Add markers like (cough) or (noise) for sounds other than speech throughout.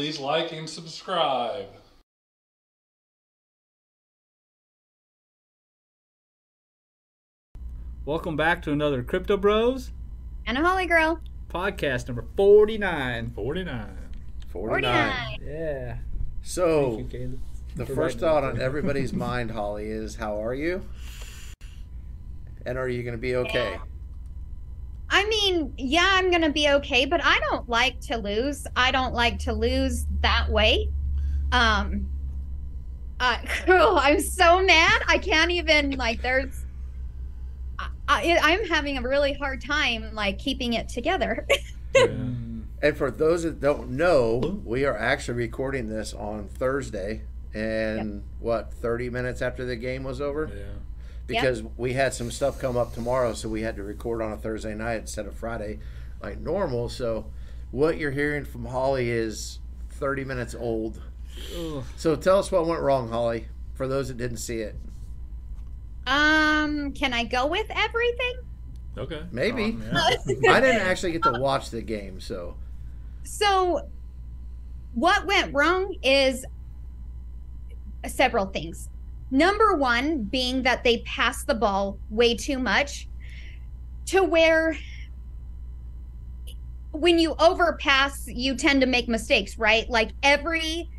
I'm Caleb. Please like and subscribe. Welcome back to another Crypto Bros And a Holly Girl. podcast number 49. 49. 49. Yeah. So, you, the first thought on everybody's (laughs) mind, Holly, is how are you? And are you going to be okay? I mean, yeah, I'm going to be okay, but I don't like to lose. I don't like to lose that way. Um, uh, (laughs) I'm so mad. I can't even, like, there's, I, I, I'm having a really hard time, like, keeping it together. (laughs) Yeah. And for those that don't know, we are actually recording this on Thursday. And what, 30 minutes after the game was over? yeah. Because we had some stuff come up tomorrow, so we had to record on a Thursday night instead of Friday like normal. So, what you're hearing from Holly is 30 minutes old. ugh. So, tell us what went wrong, Holly, for those that didn't see it. um, can I go with everything? Okay. Maybe. Um, (laughs) yeah. I didn't actually get to watch the game, so So, what went wrong is several things. Number one being that they pass the ball way too much to where when you overpass, you tend to make mistakes, right? Like every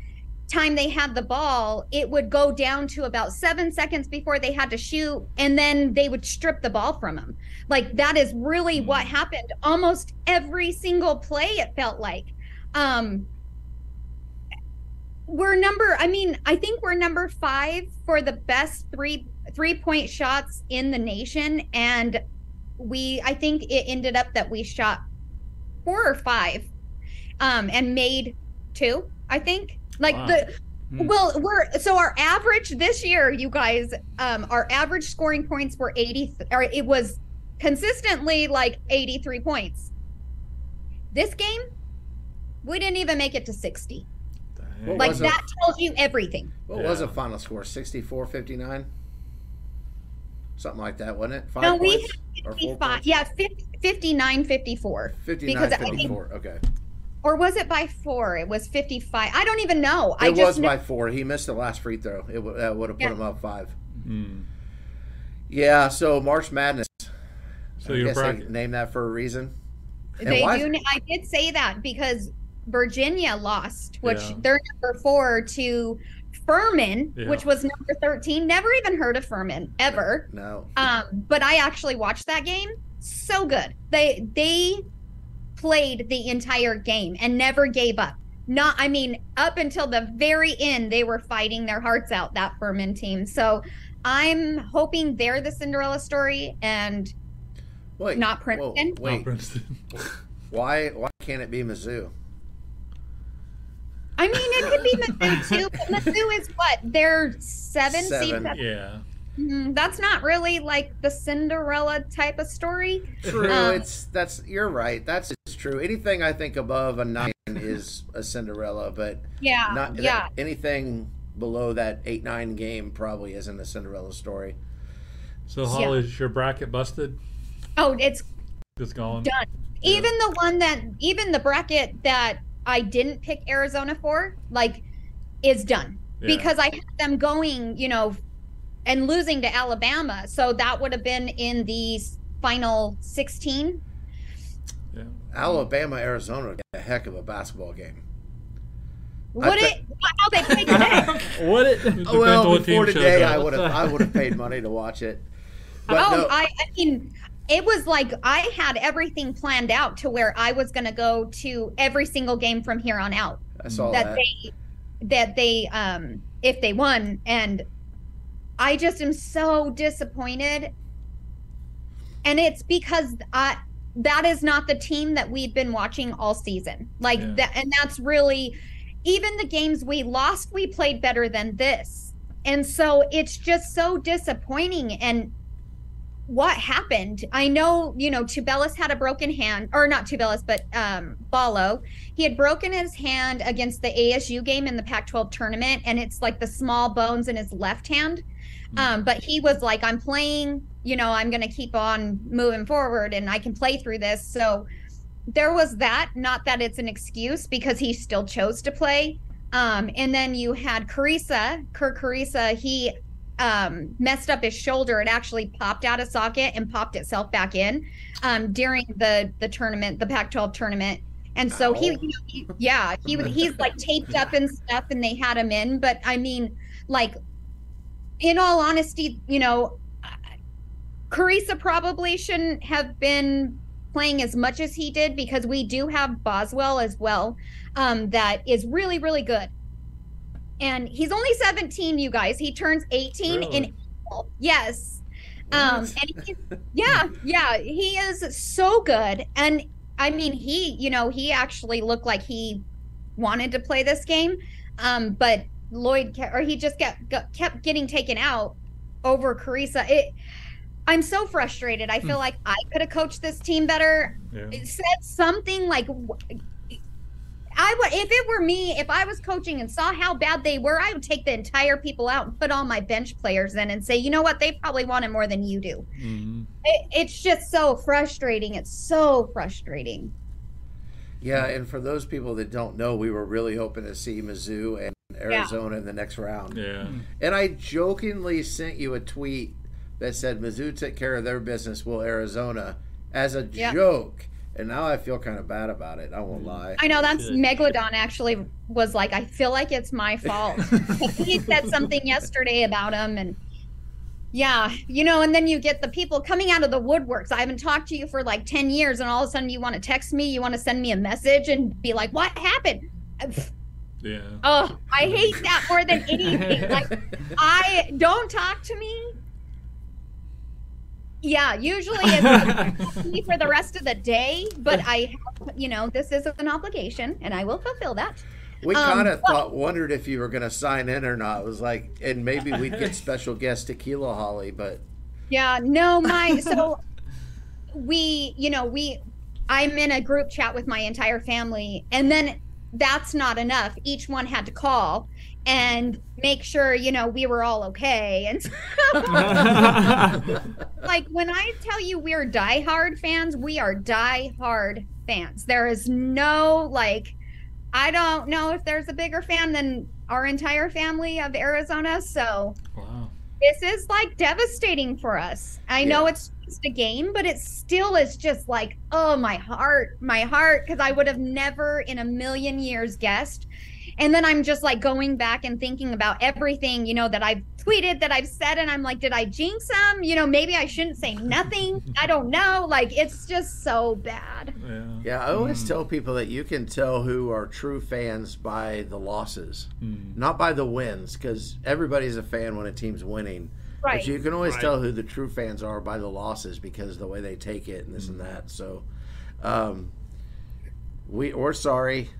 time they had the ball, it would go down to about seven seconds before they had to shoot, and then they would strip the ball from them. Like that is really what happened almost every single play, it felt like. Um, we're number, I mean, I think we're number five for the best three three point shots in the nation. And we I think it ended up that we shot four or five um and made two, I think. Like Wow. the Hmm. well, we're so our average this year, you guys, um, our average scoring points were 80 or it was consistently like 83 points. This game, we didn't even make it to 60. Dang. Like was it? that tells you everything. what was Yeah. the final score? 64 59? Something like that, wasn't it? Five No, we points? Or four 55, points? yeah, 50, 59 54. 59 because I think- 54. Okay. Or was it by 4? It was 55. I don't even know. I It just was know, by four. He missed the last free throw. It w- that would have put Yeah. him up five. Hmm. Yeah, so March Madness. So I your guess they bracket. named that for a reason. And they why- do I did say that because Virginia lost, which Yeah. they're number 4 to Furman, Yeah. which was number 13. Never even heard of Furman ever. No. Um, but I actually watched that game. So good. They they played the entire game and never gave up. Not I mean, up until the very end, they were fighting their hearts out, that Furman team. So I'm hoping they're the Cinderella story and Wait. not Princeton. Oh, wait. Princeton. Why why can't it be Mizzou? I mean it could be Mizzou too, but Mizzou is what? They're seven, Seven. seed. yeah. Mhm, That's not really like the Cinderella type of story. True, Um, it's that's you're right. That's it's true. Anything I think above a nine is a Cinderella, but Yeah. not yeah. anything below that eight nine game probably isn't a Cinderella story. So Holly, is your bracket busted? Oh, it's It's gone. done. Even the one that, even the bracket that I didn't pick Arizona for, like, is done Yeah. because I had them going, you know, and losing to Alabama. So that would have been in the final 16. Yeah. Alabama Arizona would be a heck of a basketball game. Would I it? How they played today? (laughs) What it? Depends well, before today. I would have I would have paid money to watch it. (laughs) But oh, no, I, I mean, it was like I had everything planned out to where I was going to go to every single game from here on out. I saw that that. they that they um if they won and i just am so disappointed and it's because i that is not the team that we've been watching all season like Yeah. that and that's really even the games we lost we played better than this and so it's just so disappointing and what happened i know you know Tubelis had a broken hand or not Tubelis but um Ballo he had broken his hand against the ASU game in the Pac 12 tournament, and it's like the small bones in his left hand. Um, but he was like, I'm playing, you know, I'm going to keep on moving forward and I can play through this. So there was that. Not that it's an excuse because he still chose to play. Um, and then you had Kriisa, Kirk Kriisa. He um, messed up his shoulder. It actually popped out of socket and popped itself back in um, during the the tournament, the Pac-12 tournament. And so he, he- yeah, he was he's like taped up and stuff, and they had him in. But I mean, like, in all honesty, you know, Kriisa probably shouldn't have been playing as much as he did because we do have Boswell as well, um, that is really really good. And he's only 17, you guys. He turns 18 in April. Yes. Um, and he, yeah, yeah, he is so good. And I mean, he, you know, he actually looked like he wanted to play this game, um, but Lloyd, or he just kept got, kept getting taken out over Kriisa. It, I'm so frustrated. I feel like I could have coached this team better. Yeah. It said something like. W- I would, if it were me, if I was coaching and saw how bad they were, I would take the entire people out and put all my bench players in and say, you know what, they probably want it more than you do Mhm. it, it's just so frustrating. It's so frustrating. Yeah, and for those people that don't know, we were really hoping to see Mizzou and Arizona in the next round. Yeah. And I jokingly sent you a tweet that said Mizzou took care of their business, will Arizona, as a Yeah. joke. And now I feel kind of bad about it. I won't mm. lie. I know that's Shit. Megalodon actually was like, I feel like it's my (laughs) fault. he said something yesterday about him and yeah, you know, and then you get the people coming out of the woodworks. I haven't talked to you for like 10 years, and all of a sudden you want to text me, you want to send me a message and be like, What happened? Yeah. Oh, I hate that more than anything. Like, (laughs) I don't talk to me. Yeah, usually it's (laughs) me for the rest of the day, but I, have, you know, this is an obligation, and I will fulfill that. We Um, kind of well- thought, wondered if you were going to sign in or not. It was like, and maybe (laughs) we'd get special guest Tequila Holly, but Yeah, no, my (laughs) so we, you know, we I'm in a group chat with my entire family and then that's not enough. Each one had to call and make sure, you know, we were all okay. And (laughs) like when I tell you we're diehard fans, we are diehard fans. There is no like I don't know if there's a bigger fan than our entire family of Arizona, so Wow. this is like devastating for us. I know it's just a game, but it still is just like, oh, my heart, my heart, because I would have never in a million years guessed. And then I'm just like going back and thinking about everything, you know, that I've tweeted, that I've said, and I'm like, did I jinx them? You know, maybe I shouldn't say nothing. (laughs) I don't know. Like, it's just so bad. Yeah. yeah, I always tell people that you can tell who are true fans by the losses, Mm. not by the wins, because everybody's a fan when a team's winning. Right. But you can always Right. tell who the true fans are by the losses because the way they take it and this and that. So, um, we we're sorry.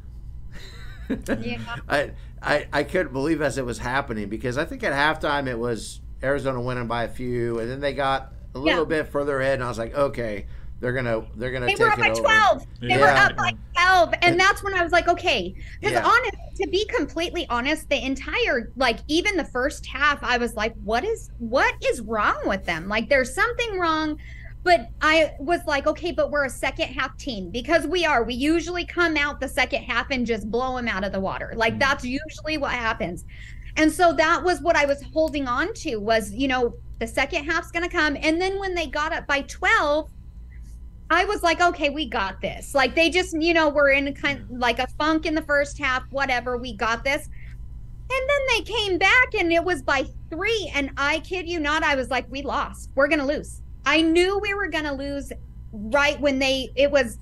Yeah. (laughs) I, I I couldn't believe as it was happening because I think at halftime it was Arizona winning by a few, and then they got a little Yeah. bit further ahead, and I was like, okay, they're gonna they're gonna They take were up it by over. 12. They were up by 12. And that's when I was like, okay. Because Yeah. honest, to be completely honest, the entire, like, even the first half, I was like, what is, what is wrong with them? Like, there's something wrong. But I was like, okay, but we're a second half team because we are. We usually come out the second half and just blow them out of the water. Like, mm-hmm. that's usually what happens. And so that was what I was holding on to was, you know, the second half's going to come. And then when they got up by 12, I was like, okay, we got this. Like they just, you know, were in a kind mm-hmm. like a funk in the first half, whatever, we got this. And then they came back and it was by three. And I kid you not, I was like, we lost. We're gonna lose. I knew we were gonna lose right when they it was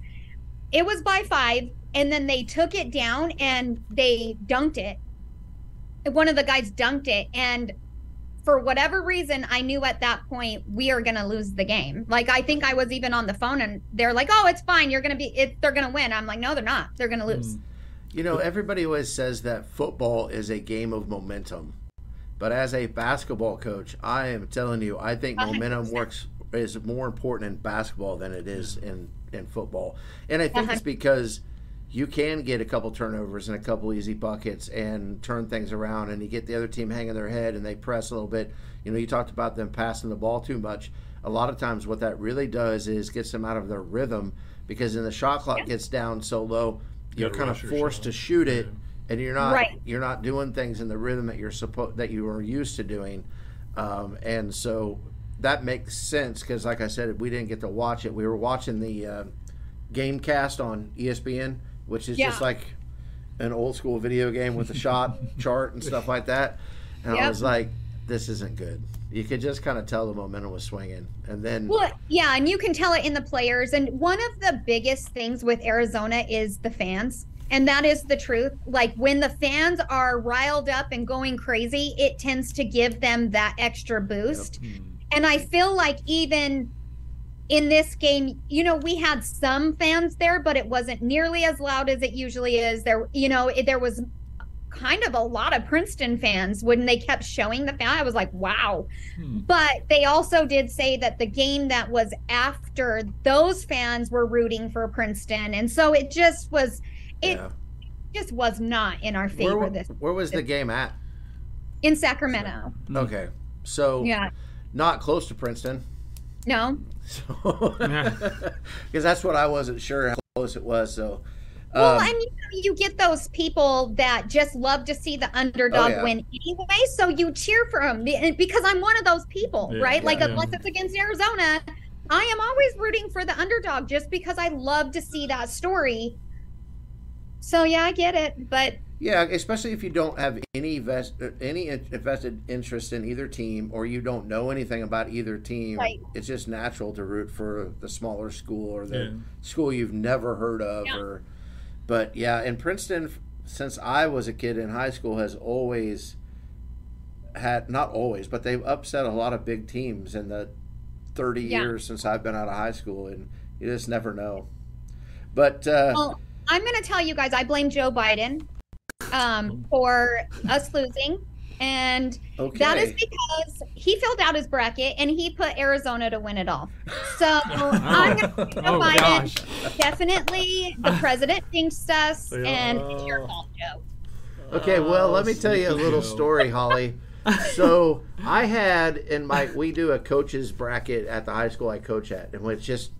it was by five, and then they took it down and they dunked it. One of the guys dunked it, and for whatever reason, I knew at that point we are going to lose the game. Like I think I was even on the phone and they're like, "Oh, it's fine. You're going to be it, they're going to win." I'm like, "No, they're not. They're going to lose." Mm. You know, everybody always says that football is a game of momentum. But as a basketball coach, I am telling you, I think momentum works is more important in basketball than it is in, in football. And I think Uh-huh. it's because you can get a couple turnovers and a couple easy buckets and turn things around and you get the other team hanging their head and they press a little bit. You know, you talked about them passing the ball too much. A lot of times what that really does is gets them out of their rhythm because then the shot clock gets down so low, you're gotta kind of forced shot. to shoot it, and you're not Right. you're not doing things in the rhythm that you're supposed that you are used to doing, um, and so that makes sense because, like I said, we didn't get to watch it. We were watching the uh, GameCast on E ESPN, which is just like an old school video game with a shot (laughs) chart and stuff like that. And I was like, this isn't good. You could just kind of tell the momentum was swinging. And then, Well, yeah, and you can tell it in the players. And one of the biggest things with Arizona is the fans. And that is the truth. Like when the fans are riled up and going crazy, it tends to give them that extra boost. Hmm. And I feel like even in this game, you know, we had some fans there, but it wasn't nearly as loud as it usually is. There, you know, it, there was kind of a lot of Princeton fans when they kept showing the fan. I was like, wow. Hmm. But they also did say that the game that was after those fans were rooting for Princeton. And so it just was, it yeah. just was not in our favor where, this where was the game at? in Sacramento. Okay. So, Yeah. Not close to Princeton. No. So, because (laughs) that's what I wasn't sure how close it was. So, Well, um, and you, you get those people that just love to see the underdog Oh, yeah. win anyway, so you cheer for them because I'm one of those people, Yeah, right? Like yeah. unless it's against Arizona, I am always rooting for the underdog just because I love to see that story. So yeah, I get it, but Yeah, especially if you don't have any vest, uh, any in- vested interest in either team, or you don't know anything about either team. Right. It's just natural to root for the smaller school or the Yeah. school you've never heard of. Yeah. Or, but yeah, and Princeton, since I was a kid in high school, has always had not always, but they've upset a lot of big teams in the thirty Yeah. years since I've been out of high school, and you just never know. But uh, well, I'm going to tell you guys, I blame Joe Biden um, for us losing. And okay, that is because he filled out his bracket and he put Arizona to win it all. So (laughs) I'm going to Joe oh Biden. gosh. Definitely the president jinxed us, and it's your fault, Joe. Okay, well, Oh, let me tell you a little story, Holly. (laughs) so I had in my we do a coaches bracket at the high school I coach at, and it's just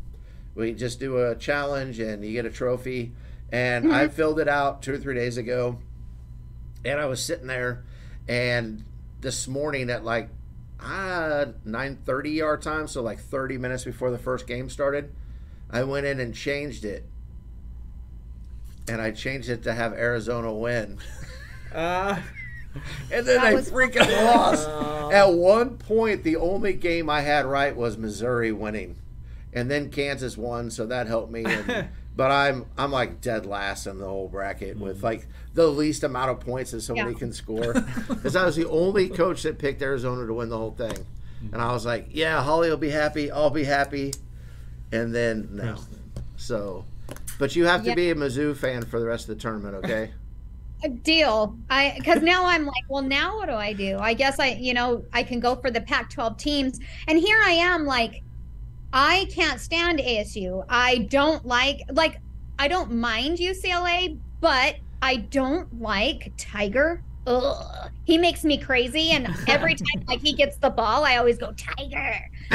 we just do a challenge and you get a trophy. And I filled it out two or three days ago, and I was sitting there, and this morning at like uh, nine thirty our time, so like thirty minutes before the first game started, I went in and changed it, and I changed it to have Arizona win. (laughs) Uh, And then I freaking lost. Oh. At one point, the only game I had right was Missouri winning, and then Kansas won, so that helped me. And, (laughs) but I'm I'm like dead last in the whole bracket with mm. like the least amount of points that somebody Yeah. can score, (laughs) because I was the only coach that picked Arizona to win the whole thing, mm. and I was like, yeah, Holly will be happy, I'll be happy, and then no, so. But you have to Yeah. be a Mizzou fan for the rest of the tournament, okay? (laughs) A deal. I because now I'm like, well, now what do I do? I guess I, you know, I can go for the Pac-12 teams, and here I am, like, I can't stand ASU. I don't like, like, I don't mind UCLA, but I don't like Tyger. Ugh. He makes me crazy, and every (laughs) time like he gets the ball, I always go Tyger. (laughs)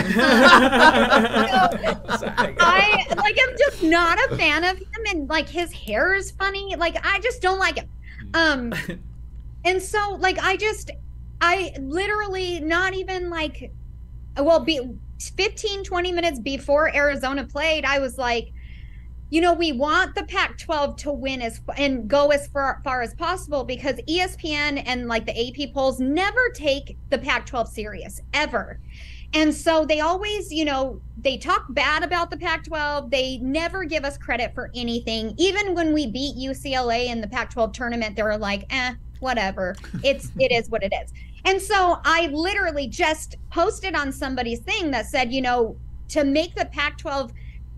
I like I'm just not a fan of him and like his hair is funny. Like I just don't like him. Um and so like I just I literally not even like well be 15 20 minutes before Arizona played, I was like you know, we want the Pac 12 to win as and go as far, far as possible because ESPN and like the AP polls never take the Pac 12 serious ever. And so they always, you know, they talk bad about the Pac 12. They never give us credit for anything. Even when we beat UCLA in the Pac 12 tournament, they were like, eh, whatever. It's, it is what it is. And so I literally just posted on somebody's thing that said, you know, to make the Pac 12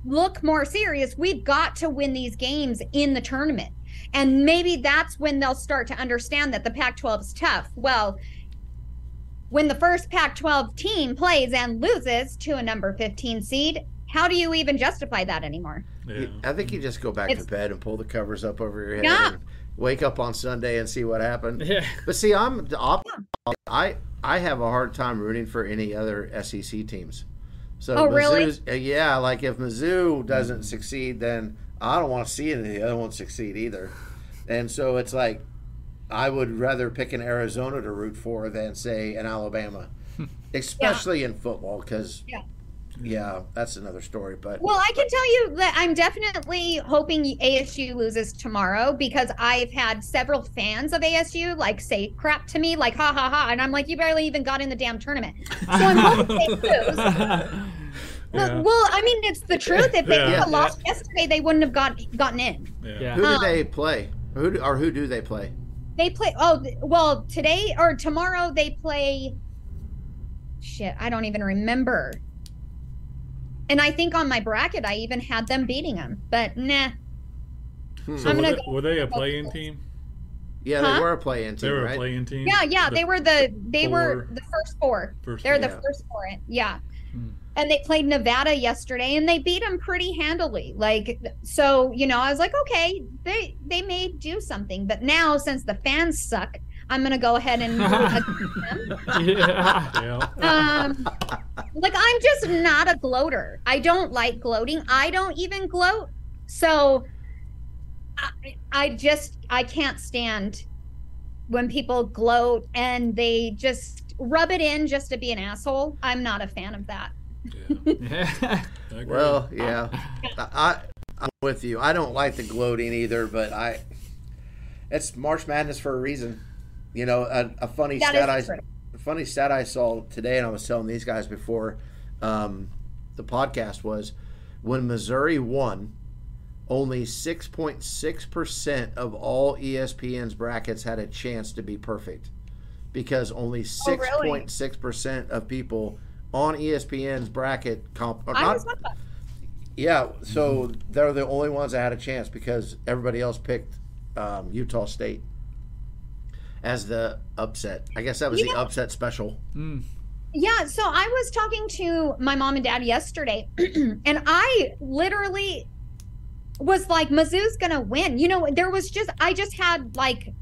look more serious, we've got to win these games in the tournament. And maybe that's when they'll start to understand that the Pac 12 is tough. Well, when the first Pac 12 team plays and loses to a number 15 seed, how do you even justify that anymore? Yeah. I think you just go back It's- to bed and pull the covers up over your head Yeah. and wake up on Sunday and see what happened. yeah. But see, I'm the op- I I have a hard time rooting for any other SEC teams So Oh, really? Mizzou's- uh, yeah, like if Mizzou doesn't succeed, then I don't want to see any of the other ones succeed either. And so it's like I would rather pick an Arizona to root for than say an Alabama, (laughs) especially in football because Yeah. Yeah, that's another story. But Well, I can tell you that I'm definitely hoping ASU loses tomorrow because I've had several fans of ASU like say crap to me, like ha ha ha, and I'm like, you barely even got in the damn tournament. So I'm hoping they lose. (laughs) Well, Yeah. well, I mean, it's the truth. If they Yeah. had lost yesterday, they wouldn't have got gotten in. Yeah. Yeah. who do Um, they play? Who do, or who do they play? They play. Oh, well, today or tomorrow they play. Shit, I don't even remember. And I think on my bracket, I even had them beating them, but nah. Hmm. So I'm were, they, go- were they a playing team? yeah, they were a playing They team, They were a right? playing team. Yeah, yeah, The they were the they were the first four. First They're the Yeah. first four. Yeah. Hmm. And they played Nevada yesterday and they beat them pretty handily. Like so, you know, I was like, okay, they they may do something. But now since the fans suck, I'm gonna go ahead and (laughs) yeah. Yeah. um like I'm just not a gloater. I don't like gloating. I don't even gloat. So I, I just I can't stand when people gloat and they just rub it in just to be an asshole. I'm not a fan of that. yeah. (laughs) (laughs) yeah. I agree. Well, yeah, I I'm with you. I don't like the gloating either, but I it's March Madness for a reason. You know, a, a funny That stat I true. funny stat I saw today, and I was telling these guys before um, the podcast was when Missouri won. Only 6.6% of all ESPN's brackets had a chance to be perfect because only Oh, really? 6.6% of people on ESPN's bracket comp or not, was not yeah, so they're the only ones that had a chance because everybody else picked um, Utah State as the upset. I guess that was You the know- upset special. Mm. Yeah, so I was talking to my mom and dad yesterday, (clears throat) and I literally was like, Mizzou's gonna win. You know, there was just I just had like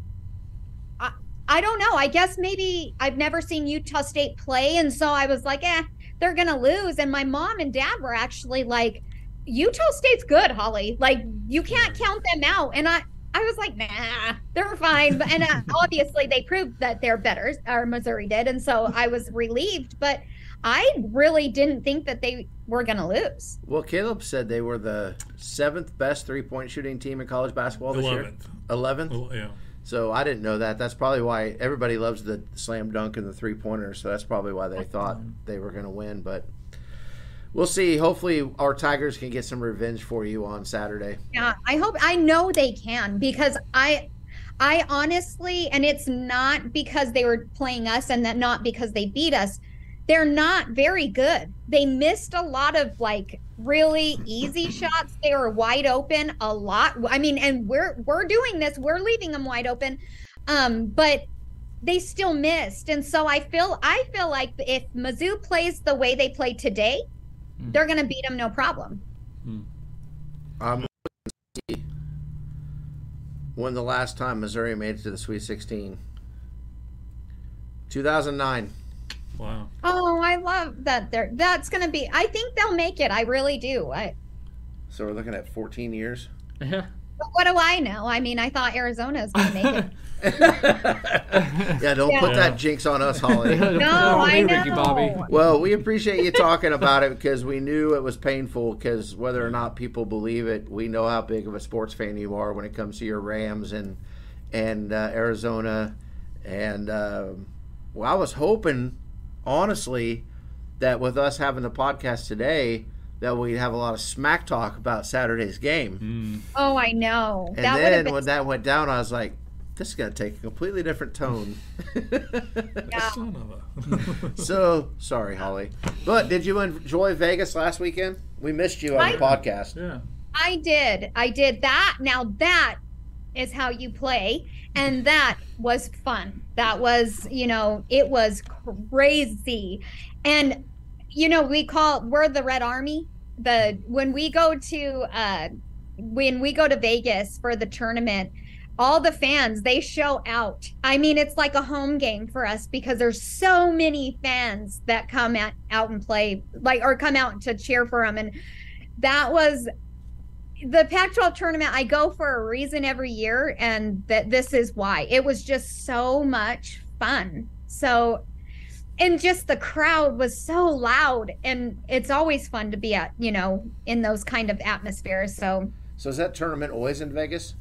I, I don't know. I guess maybe I've never seen Utah State play, and so I was like, eh, they're gonna lose. And my mom and dad were actually like, Utah State's good, Holly. Like you can't count them out. And I I was like, nah, they're fine. But- And uh, (laughs) obviously, they proved that they're better, or Missouri did. And so I was relieved. But I really didn't think that they were going to lose. Well, Caleb said they were the seventh best three point shooting team in college basketball this year. Eleventh. Eleventh. Well, yeah. So I didn't know that. That's probably why everybody loves the slam dunk and the three pointer. So that's probably why they thought they were going to win. But we'll see. Hopefully, our Tigers can get some revenge for you on Saturday. Yeah, I hope I know they can because I I honestly and it's not because they were playing us and that not because they beat us. They're not very good. They missed a lot of like really easy (clears throat) shots. They were wide open a lot. I mean, and we're we're doing this. We're leaving them wide open. Um, but they still missed. And so I feel I feel like if Mizzou plays the way they played today, Mm. they're going to beat them no problem. I'm looking to see when the last time Missouri made it to the Sweet 16. 2009. Wow. Oh, I love that. They're that's gonna be. I think they'll make it. I really do. I, So we're looking at 14 years. Yeah. but what do I know? I mean, I thought Arizona Arizona's gonna make it. (laughs) (laughs) yeah, don't Yeah. put Yeah. that jinx on us, Holly. (laughs) No, I know. Ricky Bobby. Well, we appreciate you talking about it because we knew it was painful. Because whether or not people believe it, we know how big of a sports fan you are when it comes to your Rams and and uh, Arizona. And um well, I was hoping, honestly, that with us having the podcast today, that we'd have a lot of smack talk about Saturday's game. Mm. Oh, I know. And that then been. when that went down, I was like, this is going to take a completely different tone. (laughs) Yeah. Son of a. (laughs) So sorry, Holly. But did you enjoy Vegas last weekend? We missed you on the I- podcast. yeah. I did. I did that. Now that is how you play, and that was fun. That was, you know, it was crazy, and you know, we call we're the Red Army. The when we go to uh when we go to Vegas for the tournament, all the fans they show out. I mean it's like a home game for us because there's so many fans that come at, out and play like or come out to cheer for them and that was the pac 12 tournament i go for a reason every year and that this is why. It was just so much fun. So and just the crowd was so loud and it's always fun to be at you know in those kind of atmospheres so. So is that tournament always in Vegas?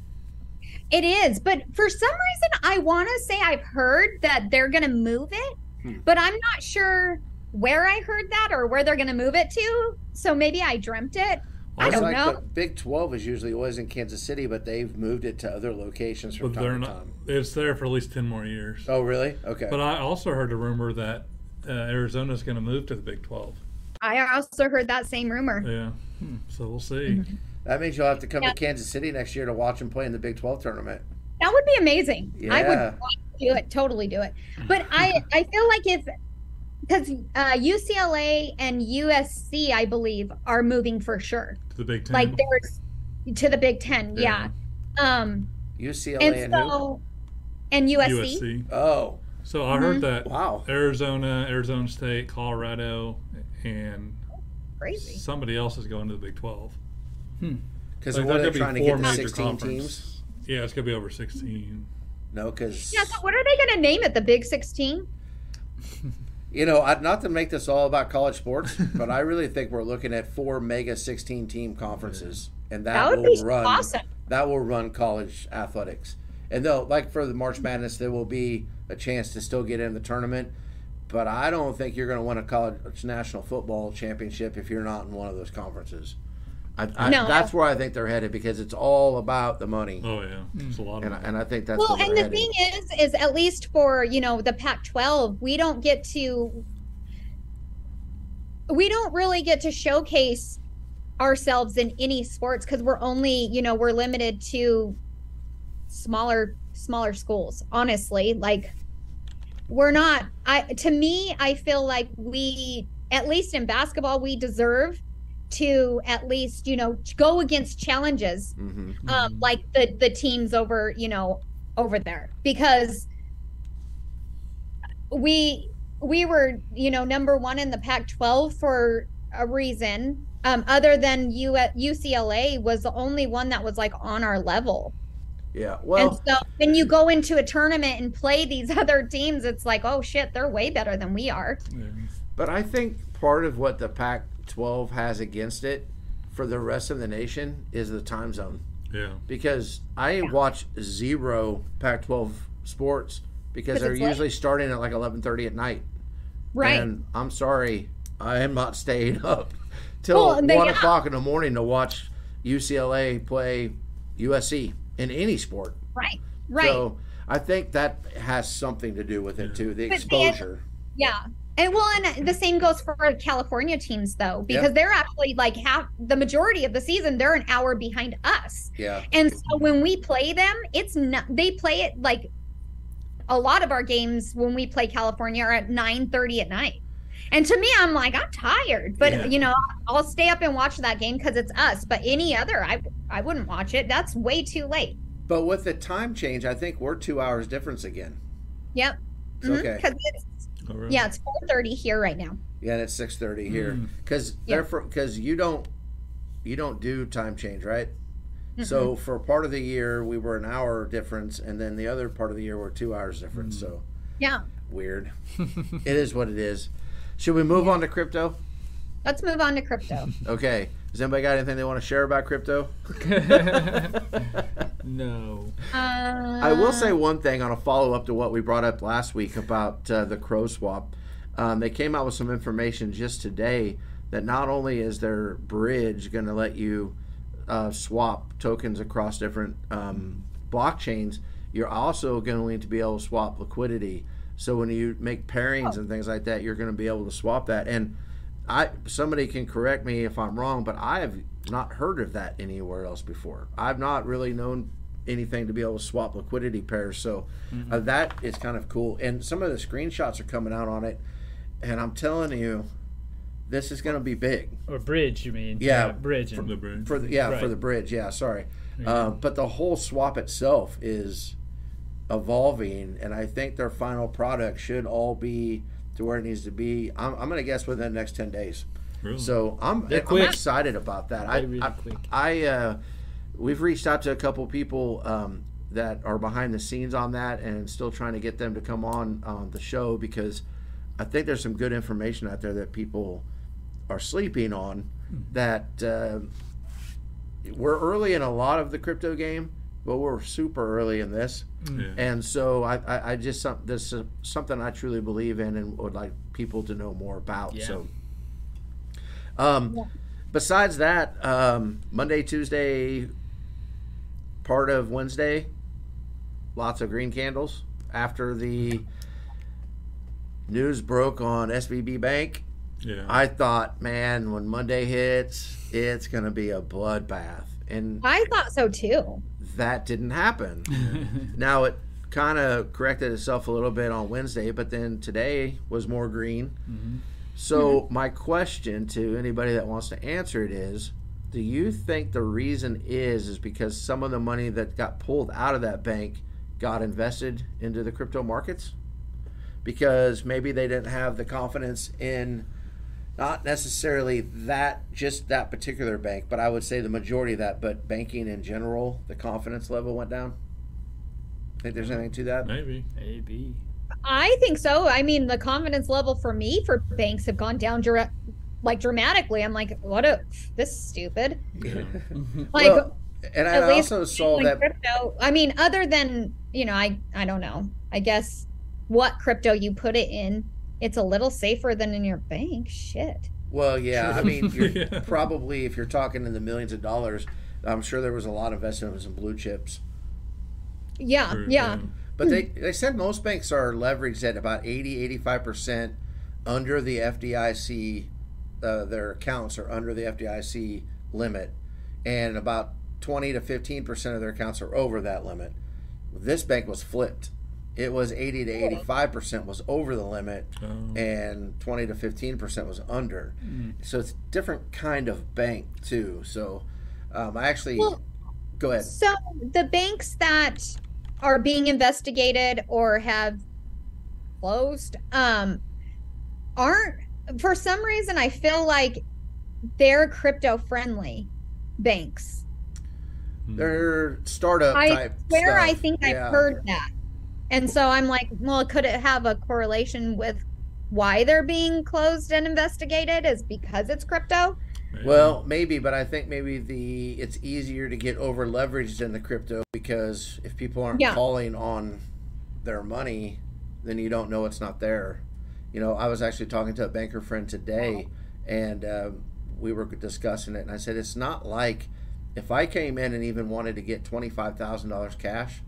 It is, but for some reason, I want to say I've heard that they're going to move it, Hmm. but I'm not sure where I heard that or where they're going to move it to. So maybe I dreamt it. I don't like know. the Big 12 is usually always in Kansas City, but they've moved it to other locations from But they're time to not. time. It's there for at least ten more years. Oh, really? Okay. But I also heard a rumor that uh, is going to move to the Big Twelve. I also heard that same rumor. Yeah. So we'll see. That means you'll have to come Yeah. to Kansas City next year to watch them play in the Big 12 tournament. That would be amazing. Yeah. I would Yeah. like to do it, totally do it. (laughs) But I, I feel like if because uh, UCLA and USC, I believe, are moving for sure. To the Big Ten. Like there's to the Big Ten, yeah. Um, UCLA and and, so and USC. USC. Oh, So I heard that wow. Arizona, Arizona State, Colorado, and Crazy. somebody else is going to the Big Twelve. Hmm. Because Like, what are that be trying to four get to major 16 conference. teams? Yeah, it's gonna be over sixteen. No, because Yeah, so what are they going to name it? The Big 16? (laughs) you know, I, not to make this all about college sports, (laughs) but I really think we're looking at four mega 16 team conferences, and that, That would will be run awesome. that will run college athletics. And they'll like for the March Madness, there will be a chance to still get in the tournament. But I don't think you're going to win a college national football championship if you're not in one of those conferences. I, I, No. That's where I think they're headed because it's all about the money, Oh yeah, it's a lot and, of. I- and I think that's Well, where and the headed. thing is, is at least for, you know, the Pac 12, we don't get to, we don't really get to showcase ourselves in any sports because we're only, you know, we're limited to smaller, smaller schools, honestly. Like, we're not, I, to me, I feel like we, at least in basketball, we deserve to at least, you know, go against challenges hmm um, like the the teams over you know over there. Because we we were you know number one in the Pac-12 for a reason um, other than U- UCLA was the only one that was like on our level. Yeah. Well and so when you go into a tournament and play these (laughs) other teams it's like oh shit they're way better than we are. But I think part of what the Pac-12 has against it for the rest of the nation is the time zone. yeah. because I watch zero Pac-12 sports because they're it's late. usually starting at like 11:30 at night. right And I'm sorry, I am not staying (laughs) up till Well, and one yeah. o'clock in the morning to watch UCLA play USC in any sport. right right So I think that has something to do with it too, the But they- exposure. Yeah. And well, and the same goes for California teams though, because they're actually like half the majority of the season, they're an hour behind us. Yeah. And so when we play them, it's not they play it like a lot of our games when we play California are at 9 30 at night. And to me, I'm like, I'm tired, but Yeah. you know, I'll stay up and watch that game because it's us. But any other, I I wouldn't watch it. That's way too late. But with the time change, I think we're two hours difference again. Yep. It's mm-hmm. okay. Because it's Oh, really? yeah, it's 4:30 here right now. Yeah, and it's six thirty here Mm. because Yeah. they're because you don't you don't do time change, right? So for part of the year we were an hour difference, and then the other part of the year we're two hours difference. So Yeah. weird. (laughs) it is what it is. Should we move on to crypto? Let's move on to crypto. Okay. Has anybody got anything they want to share about crypto? (laughs) (laughs) no. Uh, I will say one thing on a follow up to what we brought up last week about uh, the Croswap. Um, they came out with some information just today that not only is their bridge going to let you uh, swap tokens across different um, blockchains, you're also going to be able to swap liquidity. So when you make pairings and things like that, you're going to be able to swap that. And I somebody can correct me if I'm wrong, but I have not heard of that anywhere else before. I've not really known anything to be able to swap liquidity pairs. So uh, that is kind of cool. And some of the screenshots are coming out on it, and I'm telling you, this is going to be big Or bridge, you mean? Yeah. bridge. From the bridge. for the, yeah for the bridge. Yeah, sorry. Uh, but the whole swap itself is evolving, and I think their final product should all be to where it needs to be. I'm, I'm going to guess within the next ten days. Really? So I'm They're I'm excited about that. I, They're really I, quick. I uh, we've reached out to a couple people um, that are behind the scenes on that, and still trying to get them to come on um, the show because I think there's some good information out there that people are sleeping on. That uh, we're early in a lot of the crypto game, but we're super early in this. yeah. And so I, I, I just some, this is something I truly believe in and would like people to know more about. Yeah. So, um, Yeah. besides that, um, Monday, Tuesday, part of Wednesday, lots of green candles after the news broke on SVB Bank. yeah. I thought, man, when Monday hits, it's gonna be a bloodbath, and I thought so too. that didn't happen. (laughs) Now it kind of corrected itself a little bit on Wednesday, but then today was more green. Mhm. So my question to anybody that wants to answer it is, do you think the reason is is because some of the money that got pulled out of that bank got invested into the crypto markets? Because maybe they didn't have the confidence in not necessarily that just that particular bank, but I would say the majority of that, but banking in general, the confidence level went down. Think there's anything to that? Maybe. Maybe. I think so. I mean, the confidence level for me for banks have gone down direct, like dramatically. I'm like, what a this is stupid. Yeah. (laughs) Like Well, and I at least also saw like that crypto. I mean, other than you know, I I don't know. I guess what crypto you put it in, it's a little safer than in your bank. Shit. Well, yeah. I mean, (laughs) you're Yeah. probably if you're talking in the millions of dollars, I'm sure there was a lot of investments in blue chips. Yeah, Or, yeah. But they they said most banks are leveraged at about 80, 85 percent under the FDIC. Uh, their accounts are under the FDIC limit, and about 20 to 15 percent of their accounts are over that limit. This bank was flipped. It was 80 to 85 percent was over the limit, Oh. and 20 to 15 percent was under. So it's a different kind of bank too. So um, I actually Well, go ahead. So the banks that are being investigated or have closed um aren't for some reason I feel like they're crypto friendly banks. They're startup I type. Where I think Yeah. I've heard that. And so I'm like, well, could it have a correlation with why they're being closed and investigated is because it's crypto? Well, maybe, but I think maybe the it's easier to get over leveraged in the crypto because if people aren't Yeah. calling on their money, then you don't know it's not there. You know, I was actually talking to a banker friend today, and um, we were discussing it, and I said it's not like if I came in and even wanted to get twenty five thousand dollars cash,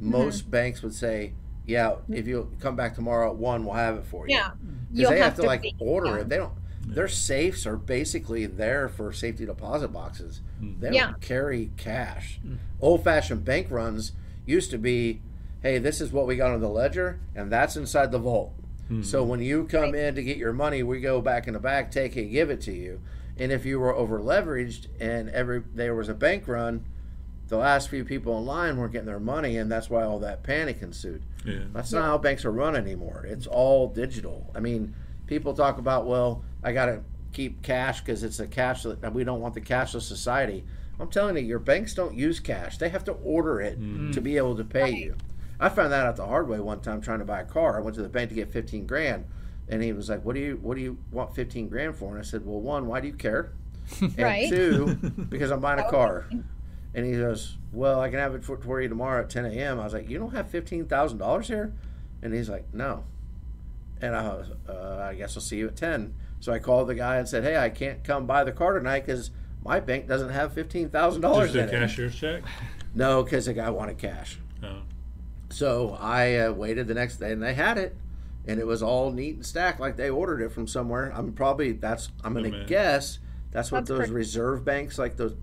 Mm-hmm. most banks would say, "Yeah, if you come back tomorrow at one, we'll have it for you." Yeah. because they have, to, like be- order yeah. it. They don't. Their safes are basically there for safety deposit boxes. Hmm. They don't Yeah. carry cash. Old fashioned bank runs used to be, hey, this is what we got on the ledger, and that's inside the vault. Hmm. So when you come in to get your money, we go back in the back, take it, give it to you. And if you were over leveraged and every there was a bank run, the last few people in line weren't getting their money, and that's why all that panic ensued. yeah. That's not how banks are run anymore. It's all digital. I mean, people talk about, well, I got to keep cash because it's a cash. We don't want the cashless society. I'm telling you, your banks don't use cash. They have to order it mm. to be able to pay you. I found that out the hard way one time trying to buy a car. I went to the bank to get 15 grand, and he was like, "What do you What do you want 15 grand for?" And I said, "Well, one, why do you care? (laughs) And Right. two, (laughs) because I'm buying a car." And he goes, "Well, I can have it for, for you tomorrow at 10 a.m." I was like, "You don't have fifteen thousand dollars here?" And he's like, "No." And I was, uh, "I guess I'll see you at 10." So I called the guy and said, "Hey, I can't come buy the car tonight because my bank doesn't have fifteen thousand dollars Just in a it." cashier's check. No, because the guy wanted cash. Oh. So I uh, waited the next day, and they had it, and it was all neat and stacked like they ordered it from somewhere. I'm probably that's I'm Oh, gonna man. guess that's what That's those pretty- reserve banks like those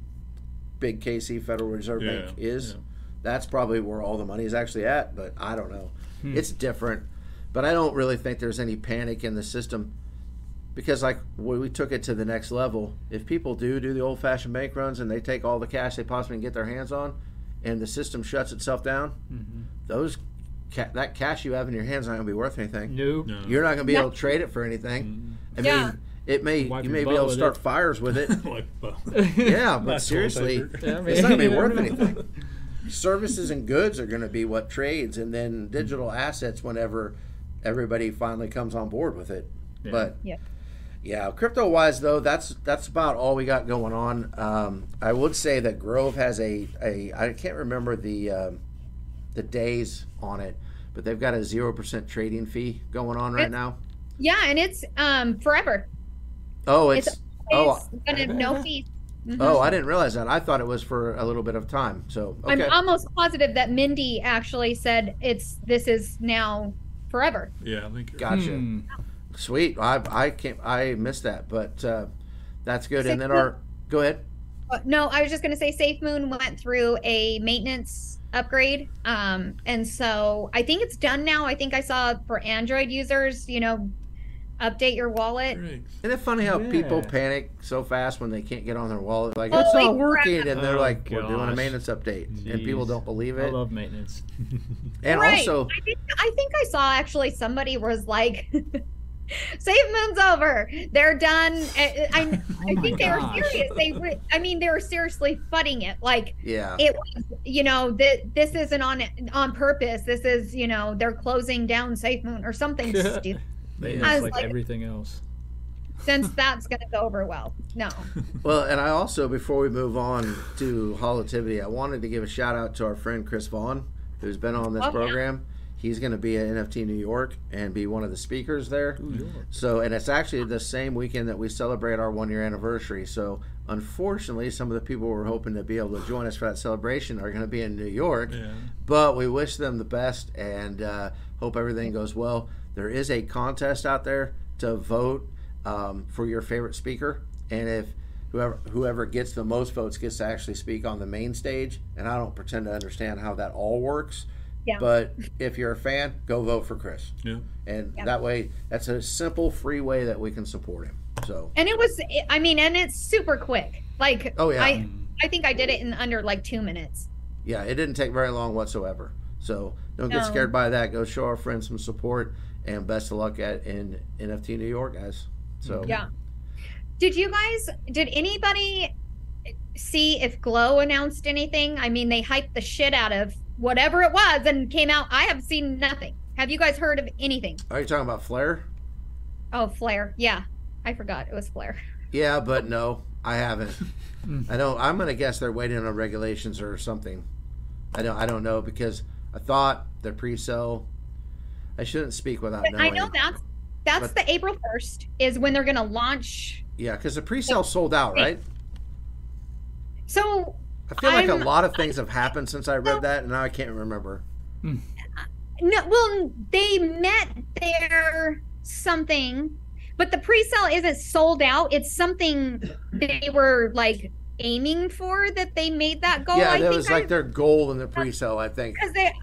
big KC Federal Reserve Yeah, Bank is. yeah. That's probably where all the money is actually at, but I don't know. Hmm. It's different, but I don't really think there's any panic in the system. because like when we took it to the next level, if people do do the old fashioned bank runs and they take all the cash they possibly can get their hands on, and the system shuts itself down, Mm-hmm. those ca- that cash you have in your hands not going to be worth anything. Nope. No. You're not going to be No. able to trade it for anything. I Yeah. mean, it may Wipe you may be able to start it. fires with it. (laughs) like, (laughs) Yeah, but seriously. Yeah, I mean, it's not going to be worth anything. Services and goods are going to be what trades, and then digital assets whenever everybody finally comes on board with it. Yeah. But Yeah. yeah, crypto wise though, that's that's about all we got going on. Um, I would say that Grove has a, a I can't remember the um, the days on it, but they've got a zero percent trading fee going on right It- now. Yeah, and it's um forever. Oh, it's, It's oh It's gonna no (laughs) fees. Mhm. oh I didn't realize that. I thought it was for a little bit of time. So I'm almost positive that Mindy actually said it's this is now forever. yeah, I think. gotcha. Hmm. Sweet. I I can't I missed that, but uh, that's good. And then Six- our go ahead. Uh, No, I was just gonna say Safe Moon went through a maintenance upgrade. Um, and so I think it's done now. I think I saw for Android users, you know, update your wallet. Isn't it funny how people panic so fast when they can't get on their wallet? Like, Holy it's not crap. working. And they're Oh, like, we're doing a maintenance update. And people don't believe it. I love maintenance. (laughs) and right. also, I think I think I saw actually somebody was like (laughs) Safe Moon's over. They're done. I, I, I (laughs) Oh my think they were serious. They were, I mean, they were seriously fudding it. Like yeah. it was, you know, that this isn't on on purpose. This is, you know, they're closing down Safe Moon or something stupid. Maintenance I like, like- everything else. Since that's gonna go over well. No. (laughs) Well, and I also, before we move on to Holotivity, I wanted to give a shout out to our friend Chris Vaughn, who's been on this Oh, yeah. program. He's going to be at NFT New York and be one of the speakers there. So, and it's actually the same weekend that we celebrate our one year anniversary. So, unfortunately, some of the people we're hoping to be able to join us for that celebration are going to be in New York. Yeah. But we wish them the best and uh, hope everything goes well. There is a contest out there to vote um, for your favorite speaker, and if whoever whoever gets the most votes gets to actually speak on the main stage. And I don't pretend to understand how that all works. Yeah. But if you're a fan, go vote for Chris, Yeah. and Yeah. that way, that's a simple, free way that we can support him. So, And it was, I mean, and it's super quick. Like, Oh, yeah. I, I think I did it in under like two minutes. yeah, it didn't take very long whatsoever. So don't get scared by that. Go show our friends some support, and best of luck at in NFT New York, guys. So Yeah. Did you guys, did anybody see if Glow announced anything? I mean, they hyped the shit out of whatever it was and came out. I have seen nothing. Have you guys heard of anything? Are you talking about Flare? Oh, Flare. Yeah. I forgot. It was Flare. Yeah, but no, I haven't. (laughs) Hmm. I don't. I'm gonna guess they're waiting on regulations or something. I don't. I don't know because I thought the pre-sale. I shouldn't speak without But I know that's that's But- the April 1st is when they're going to launch. Yeah, because the pre-sale sold out, right? So I feel like a I'm- lot of things have happened since I read that, and now I can't remember. Hmm. Uh, no, well, they met their something, but the pre-sale isn't sold out. It's something they were like aiming for that they made that goal. yeah, I that was like I, their goal in the pre-sale. I think. because they,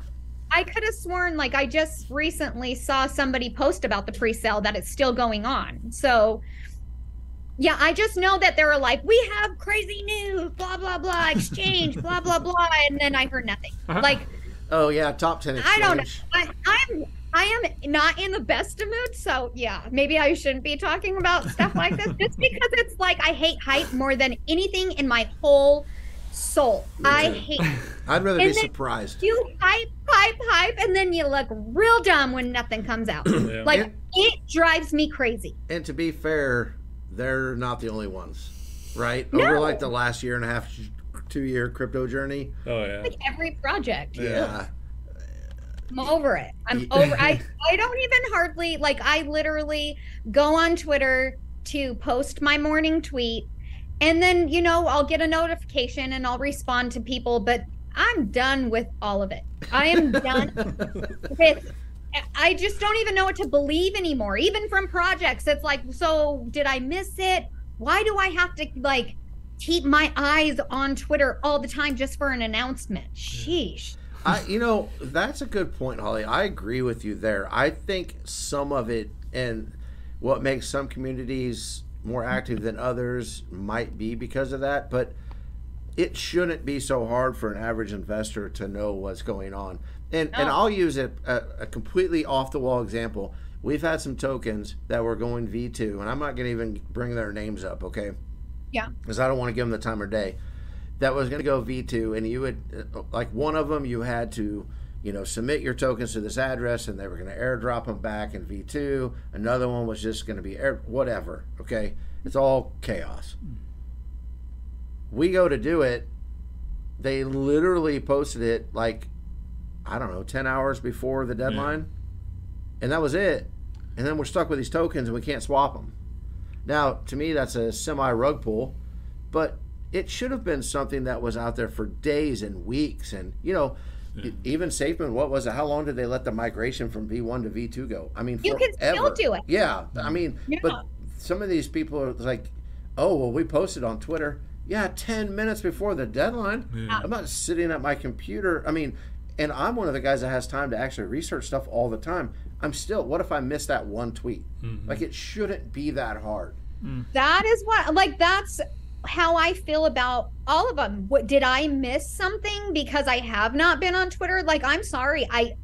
I could have sworn like I just recently saw somebody post about the pre-sale that it's still going on. So. Yeah, I just know that they were like, we have crazy news, blah blah blah, (laughs) exchange, blah blah blah, and then I heard nothing. Uh-huh. Like, Oh yeah, top ten exchange. I don't know. I, I'm I am not in the best of moods, so yeah, maybe I shouldn't be talking about stuff like this just because it's like I hate hype more than anything in my whole soul. I hate (laughs) I'd rather be And then- surprised. you hype, hype, hype, and then you look real dumb when nothing comes out. (clears throat) Yeah. Like Yeah. it drives me crazy. And to be fair, they're not the only ones, right? No. Over like the last year and a half, two year crypto journey. oh yeah. Like every project. Yeah. I'm over it. I'm over I (laughs) I don't even hardly like I literally go on Twitter to post my morning tweet and then you know I'll get a notification and I'll respond to people but I'm done with all of it. I am done (laughs) with I just don't even know what to believe anymore. Even from projects it's like so did I miss it? Why do I have to like keep my eyes on Twitter all the time just for an announcement? Sheesh. I, you know, that's a good point, Holly. I agree with you there. I think some of it, and what makes some communities more active than others might be because of that, but it shouldn't be so hard for an average investor to know what's going on. And and I'll use a, a, a completely off the wall example. We've had some tokens that were going V2, and I'm not going to even bring their names up, okay? Yeah. Because I don't want to give them the time of day. That was going to go V2, and you would, uh, like one of them, you had to, you know, submit your tokens to this address, and they were going to airdrop them back in V2. Another one was just going to be air, whatever, okay? It's all chaos. We go to do it. They literally posted it like, I don't know, 10 hours before the deadline. And that was it. And then we're stuck with these tokens and we can't swap them. Now, to me, that's a semi rug pull, but it should have been something that was out there for days and weeks. And, you know, e- even Safe Moon, what was it? How long did they let the migration from V1 to V2 go? I mean, You can still do it. Yeah. I mm-hmm. mean, Yeah. but some of these people are like, oh, well, we posted on Twitter. Yeah, 10 minutes before the deadline. Yeah. I'm not sitting at my computer. I mean, and I'm one of the guys that has time to actually research stuff all the time. I'm still, what if I miss that one tweet? Mm-hmm. Like, it shouldn't be that hard. Mm. That is what like that's how I feel about all of them. What did I miss something because I have not been on Twitter? Like I'm sorry. I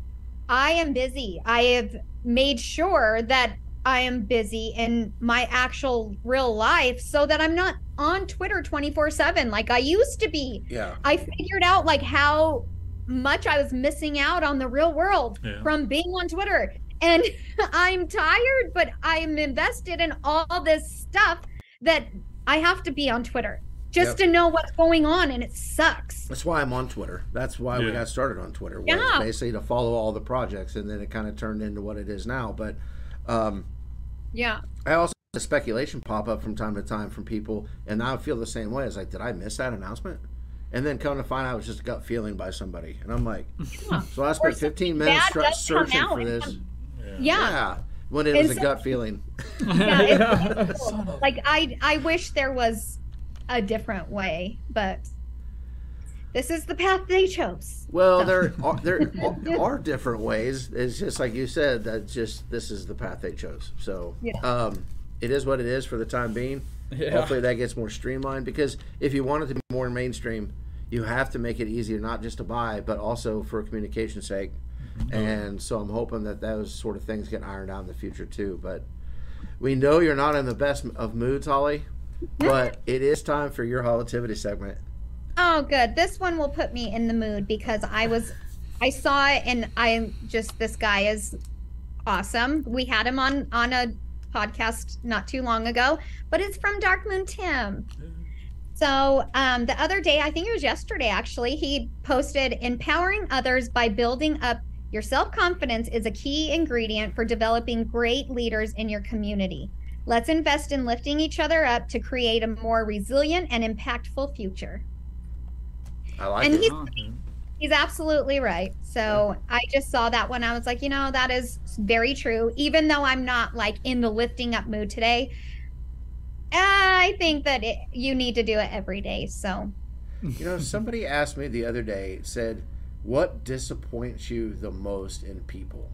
I am busy. I have made sure that I am busy in my actual real life so that I'm not on Twitter 24/7 like I used to be. Yeah. I figured out like how much I was missing out on the real world Yeah. from being on Twitter. And (laughs) I'm tired, but I'm invested in all this stuff that I have to be on Twitter just Yep. to know what's going on and it sucks. That's why I'm on Twitter. That's why we got started on Twitter. Was Yeah. basically to follow all the projects, and then it kind of turned into what it is now. But um, Yeah. I also the speculation pop up from time to time from people, and I feel the same way. It's like, did I miss that announcement? And then come to find out it was just a gut feeling by somebody, and I'm like, Yeah. so I spent 15 minutes bad try- does come searching for this. some- Yeah. Yeah. Yeah, when it And was a gut feeling. (laughs) Yeah, it's difficult. like I I wish there was a different way, but this is the path they chose. Well, So- there are there (laughs) are- are different ways. It's just like you said. That just this is the path they chose. So Yeah. um, it is what it is for the time being. Yeah. Hopefully that gets more streamlined because if you want it to be more mainstream, you have to make it easier not just to buy, but also for communication sake. And so I'm hoping that those sort of things get ironed out in the future too. But we know you're not in the best of moods, Holly. (laughs) But it is time for your holitivity segment. Oh, good. This one will put me in the mood because I was, I saw it and I'm just this guy is awesome. We had him on on a podcast not too long ago, but it's from Dark Moon Tim. So um, the other day, I think it was yesterday actually, he posted empowering others by building up your self confidence is a key ingredient for developing great leaders in your community. Let's invest in lifting each other up to create a more resilient and impactful future. I like And it. he's mm-hmm. he's absolutely right. So I just saw that one. I was like, you know, that is very true. Even though I'm not like in the lifting up mood today, I think that it, you need to do it every day. So You know, somebody asked me the other day, said, What disappoints you the most in people?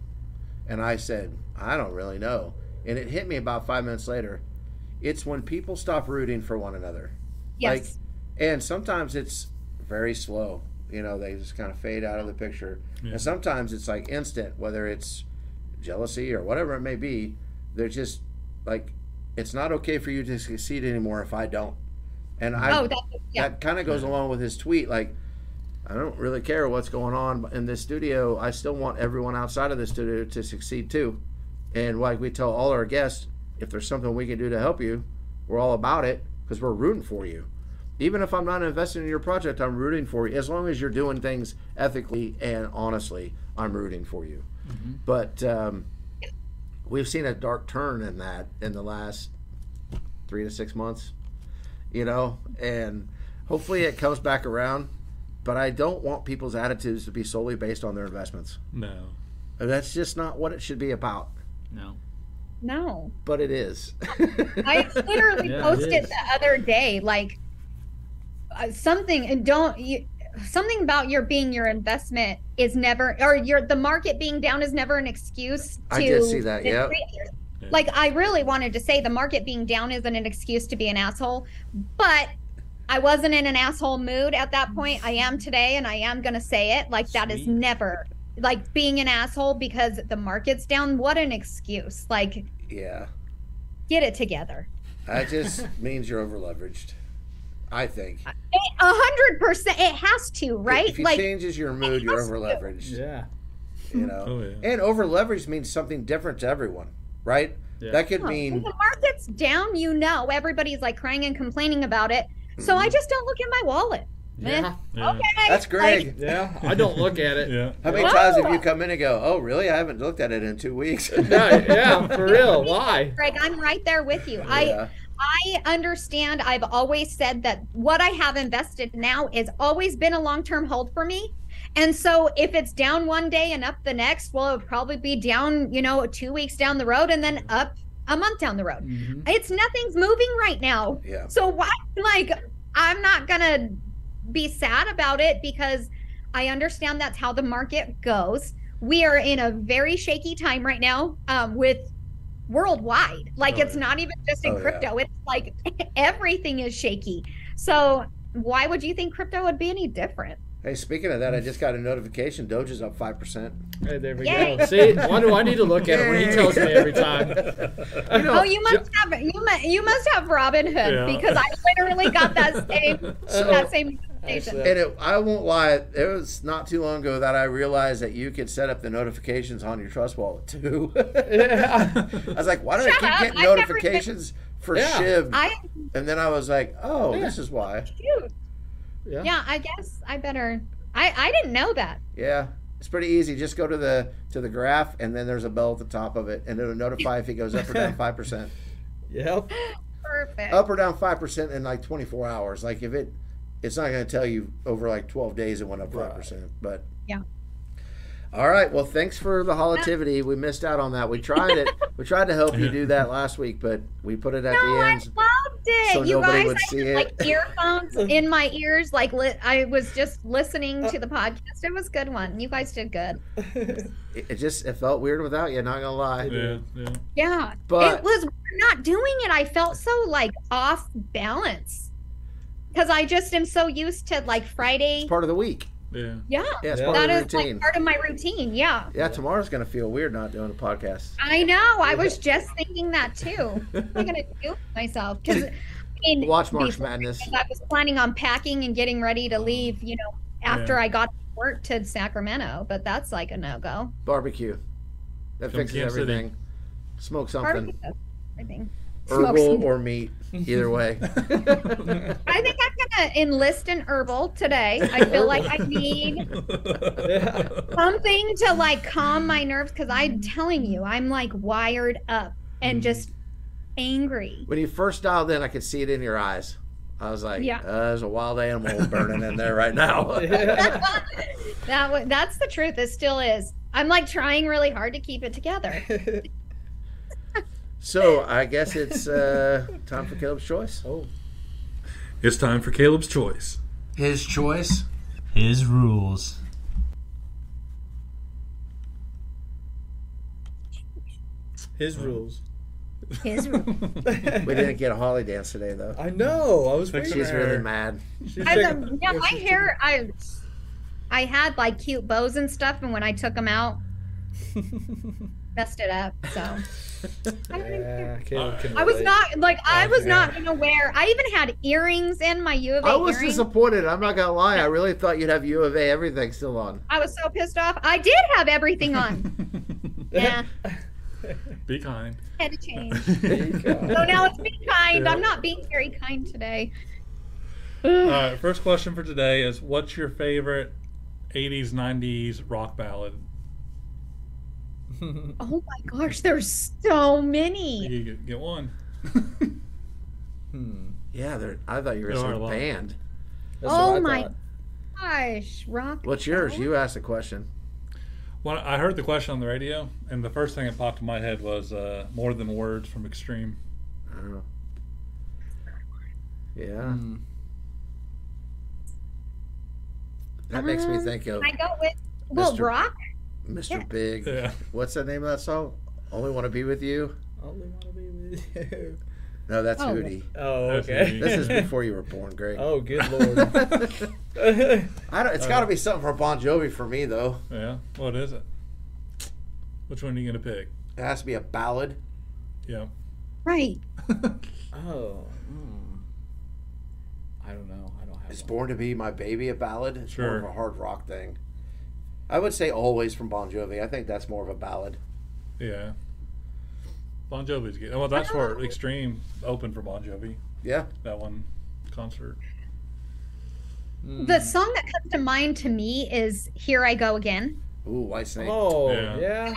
And I said, I don't really know. And it hit me about five minutes later. It's when people stop rooting for one another. yes, And sometimes it's very slow. You know, they just kind of fade out of the picture. Yeah. And sometimes it's like instant, whether it's jealousy or whatever it may be. They're just like, it's not okay for you to succeed anymore if I don't. And I, oh, that yeah, that kind of goes along with his tweet. Like, I don't really care what's going on in this studio. I still want everyone outside of the studio to succeed too. And like we tell all our guests, if there's something we can do to help you, we're all about it because we're rooting for you. Even if I'm not investing in your project, I'm rooting for you. As long as you're doing things ethically and honestly, I'm rooting for you. But um, we've seen a dark turn in that in the last three to six months you know, and hopefully it comes back around. But I don't want people's attitudes to be solely based on their investments. No. That's just not what it should be about. No. no. But it is. (laughs) I literally Yeah, posted is. the other day, like uh, something, and don't you. Something about your being your investment is never, or your the market being down is never an excuse to. I did see that. Yeah. Like I really wanted to say the market being down isn't an excuse to be an asshole, but I wasn't in an asshole mood at that point. I am today and I am going to say it. Like that is Sweet. never like being an asshole because the market's down. What an excuse. Like Yeah. get it together. That just (laughs) means you're over leveraged. I think. A hundred percent. It has to, right? If it like changes your mood, you're has over leveraged. Yeah. You know? Oh, yeah. And over leveraged means something different to everyone, right? Yeah. That could oh, When mean the market's down, you know, everybody's like crying and complaining about it. So Mm-hmm. I just don't look at my wallet. Yeah. Yeah. Okay. that's Greg. Like, Yeah. I don't look at it. Yeah. How many Whoa. times have you come in and go, "Oh, really? I haven't looked at it in two weeks." (laughs) yeah, yeah, for real. (laughs) Why? Greg, I'm right there with you. I Yeah. I understand. I've always said that what I have invested now has always been a long term hold for me. And so if it's down one day and up the next, well, it'll probably be down, you know, two weeks down the road and then up a month down the road. Mhm. It's nothing's moving right now. Yeah. So why like I'm not gonna be sad about it because I understand that's how the market goes. We are in a very shaky time right now um, with worldwide. Like Oh, it's yeah. not even just in Oh, yeah. crypto. It's like (laughs) everything is shaky. So why would you think crypto would be any different? Hey, speaking of that, I just got a notification. Doge is up five percent. Hey, there we Yay. go. See, why do I need to look at it when he tells me every time? (laughs) Oh, you know, oh, you must have you must you must have Robinhood Yeah. because I literally got that (laughs) same that same notification. And it, I won't lie, it was not too long ago that I realized that you could set up the notifications on your Trust Wallet too. (laughs) yeah. I was like, why do I keep up, getting I've never notifications for Yeah. Shib? I and then I was like, oh, Yeah. this is why. cute. Yeah. Yeah, I guess I better. I I didn't know that. Yeah, it's pretty easy. Just go to the to the graph, and then there's a bell at the top of it, and it'll notify if it goes up or down (laughs) five percent. Yep. Perfect. Up or down five percent in like 24 hours. Like if it, it's not going to tell you over like 12 days it went up five percent. But Yeah. All right. Well, thanks for the holativity. We missed out on that. We tried it. we tried to help you do that last week, but we put it at no, the I end. loved it. so you nobody guys, would I see had, it. like earphones (laughs) in my ears. Like li- I was just listening uh, to the podcast. It was a good one. You guys did good. (laughs) It, it just it felt weird without you. Not gonna lie. Yeah. Yeah. Yeah, But- it was not doing it. I felt so like off balance because I just am so used to like Friday. It's part of the week. Yeah. Yeah, Yeah, it's Yeah. part that of is the routine. like part of my routine. Yeah. yeah, tomorrow's gonna feel weird not doing a podcast. I know. I was (laughs) just thinking that too. What am I gonna do with myself? Because I mean, Watch March Madness. I was planning on packing and getting ready to leave. You know, after Yeah. I got to work to Sacramento, but that's like a no go. Barbecue. That Come fixes Kansas City. everything. Smoke something. Everything. Smoke Herbal some- or meat. Either way. (laughs) I think I'm gonna enlist an herbal today. I feel like I need Yeah. something to like calm my nerves because I'm telling you, I'm like wired up and just angry. when you first dialed in, I could see it in your eyes. I was like, Yeah. uh, there's a wild animal burning in there right now. Yeah. (laughs) (laughs) that that's the truth. It still is. I'm like trying really hard to keep it together. So I guess it's uh, time for Caleb's choice. oh. It's time for Caleb's choice. His choice. His rules. His rules. His (laughs) rules. We didn't get a holly dance today, though. I know. I was waiting. She's for really her. mad. She's I, um, yeah, my hair. I I had like cute bows and stuff, and when I took them out, (laughs) messed it up. So I don't even care. yeah, Caleb can I was not like I Oh, was not gonna wear. I even had earrings in my U of A I was earrings. disappointed. I'm not gonna lie. I really thought you'd have U of A everything still on. I was so pissed off. I did have everything on. (laughs) yeah, Be kind. had to change. There you go. So now it's being kind. Yeah. I'm not being very kind today. All right. First question for today is: What's your favorite '80s, '90s rock ballad? (laughs) Oh my gosh, there's so many. You get, get one. (laughs) Hmm. Yeah, they're, I thought you were There a a band. That's Oh what I my thought. gosh, rock. What's yours? ballad? You asked the question. Well, I heard the question on the radio, and the first thing that popped in my head was uh, "More Than Words" from Extreme. Oh. Yeah, Hmm. that makes me Um, think of Can I go with well Mr. rock? Mr. yeah. Big. Yeah. What's the name of that song? Only want to be with you. Only wanna be with you. No, that's Oh. Hootie. Oh, okay. (laughs) This is before you were born, Greg. oh, good lord. (laughs) I don't, it's got to be something for Bon Jovi for me, though. Yeah. What is it? Which one are you gonna pick? It has to be a ballad. Yeah. Right. (laughs) oh. hmm. I don't know. I don't have. It's one. Born to Be My Baby a ballad. It's more of a hard rock thing. I would say Always from Bon Jovi. I think that's more of a ballad. yeah. Bon Jovi's good. Well, that's where Extreme opened for Bon Jovi. Yeah. That one concert. Hmm. The song that comes to mind to me is "Here I Go Again." Ooh, Whitesnake. Oh, Yeah. yeah.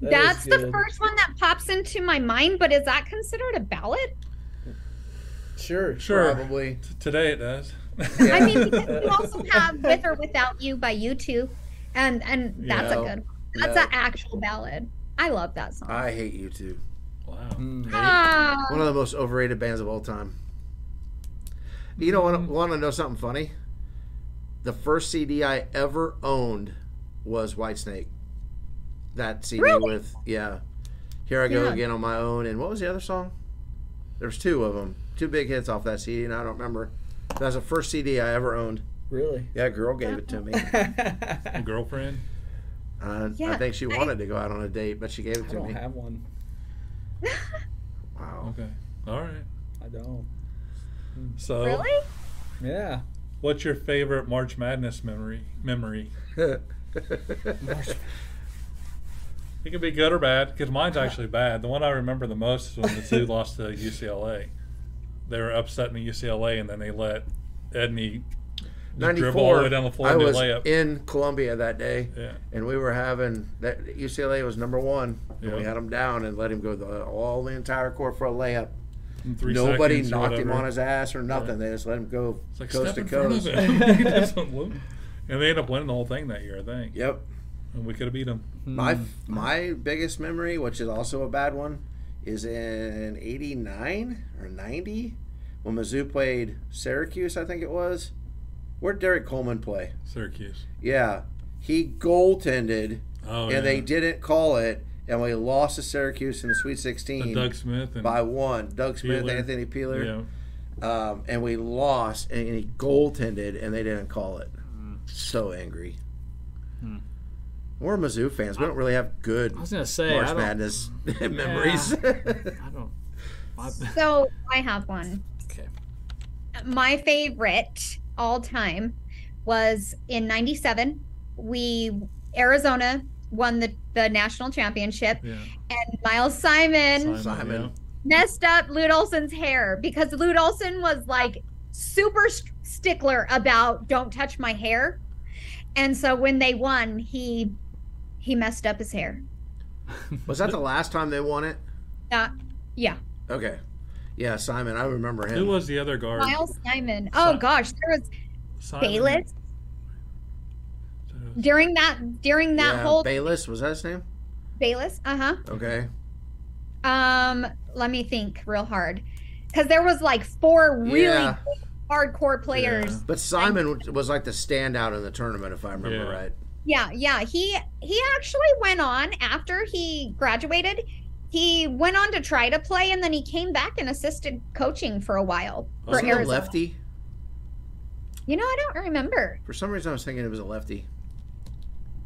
That That's the first one that pops into my mind. But is that considered a ballad? Sure. Sure. Probably. T- today it does. I mean, because (laughs) you also have "With or Without You" by U2, and and that's Yeah. a good. One. That's No. an actual ballad. I love that song. I hate U2. wow. Hmm. Ah, One of the most overrated bands of all time. You know, want to, want to know something funny? The first CD I ever owned was Whitesnake. That CD Really? with yeah. Here I go Yeah. again on my own. And what was the other song? There's two of them, two big hits off that CD, and I don't remember. That's the first CD I ever owned. Really? Yeah, a girl gave it to me. A (laughs) girlfriend. Uh, I think she I- wanted to go out on a date, but she gave it I to me. I don't have one. Wow. Okay. All right. I don't. So, really? Yeah. what's your favorite March Madness memory? Memory. March. (laughs) It can be good or bad because mine's actually bad. The one I remember the most is when the two (laughs) lost to UCLA. They were upsetting the UCLA, and then they let Edney just dribble all the 94. way down the floor I and do a was layup. in Columbia that day. yeah, and we were having that UCLA was number one, and we had him down and let him go the, all the entire court for a layup. three Nobody knocked him on his ass or nothing. They just let him go like coast to coast. of him. (laughs) He (laughs) doesn't look. and they ended up winning the whole thing that year, I think. Yep. And we could have beat them. My Hmm. my biggest memory, which is also a bad one, is in '89 or '90 when Mizzou played Syracuse. I think it was. Where'd Derrick Coleman play? Syracuse. Yeah, he goaltended, Oh, and yeah. they didn't call it, and we lost to Syracuse in the Sweet And 16 Doug Smith and by one. Doug Smith, Peeler. Anthony Peeler. Yeah. um, and we lost, and he goaltended, and they didn't call it. Hmm. So angry. Hmm. We're Mizzou fans. We don't really have good I was gonna say March I don't. Madness (laughs) memories. I don't. I, So I have one. okay. My favorite all time was in '97. We Arizona won the the national championship, Yeah. and Miles Simon Simon. messed up Lute Olson's hair because Lute Olson was like super st- stickler about don't touch my hair. And so when they won, he he messed up his hair. Was that the last time they won it? Uh, yeah, Okay. Yeah, Simon. I remember him. Who was the other guard? Miles Simon. Oh Si- gosh, there was Simon? Bayless during that during that yeah, whole Bayless. Was that his name? Bayless. Uh huh. Okay. Um, let me think real hard because there was like four really Yeah. hardcore players. But Simon was like the standout in the tournament, if I remember Yeah. right. Yeah, yeah. He he actually went on after he graduated. He went on to try to play, and then he came back and assisted coaching for a while for Was he a Arizona. lefty? You know, I don't remember. For some reason, I was thinking it was a lefty.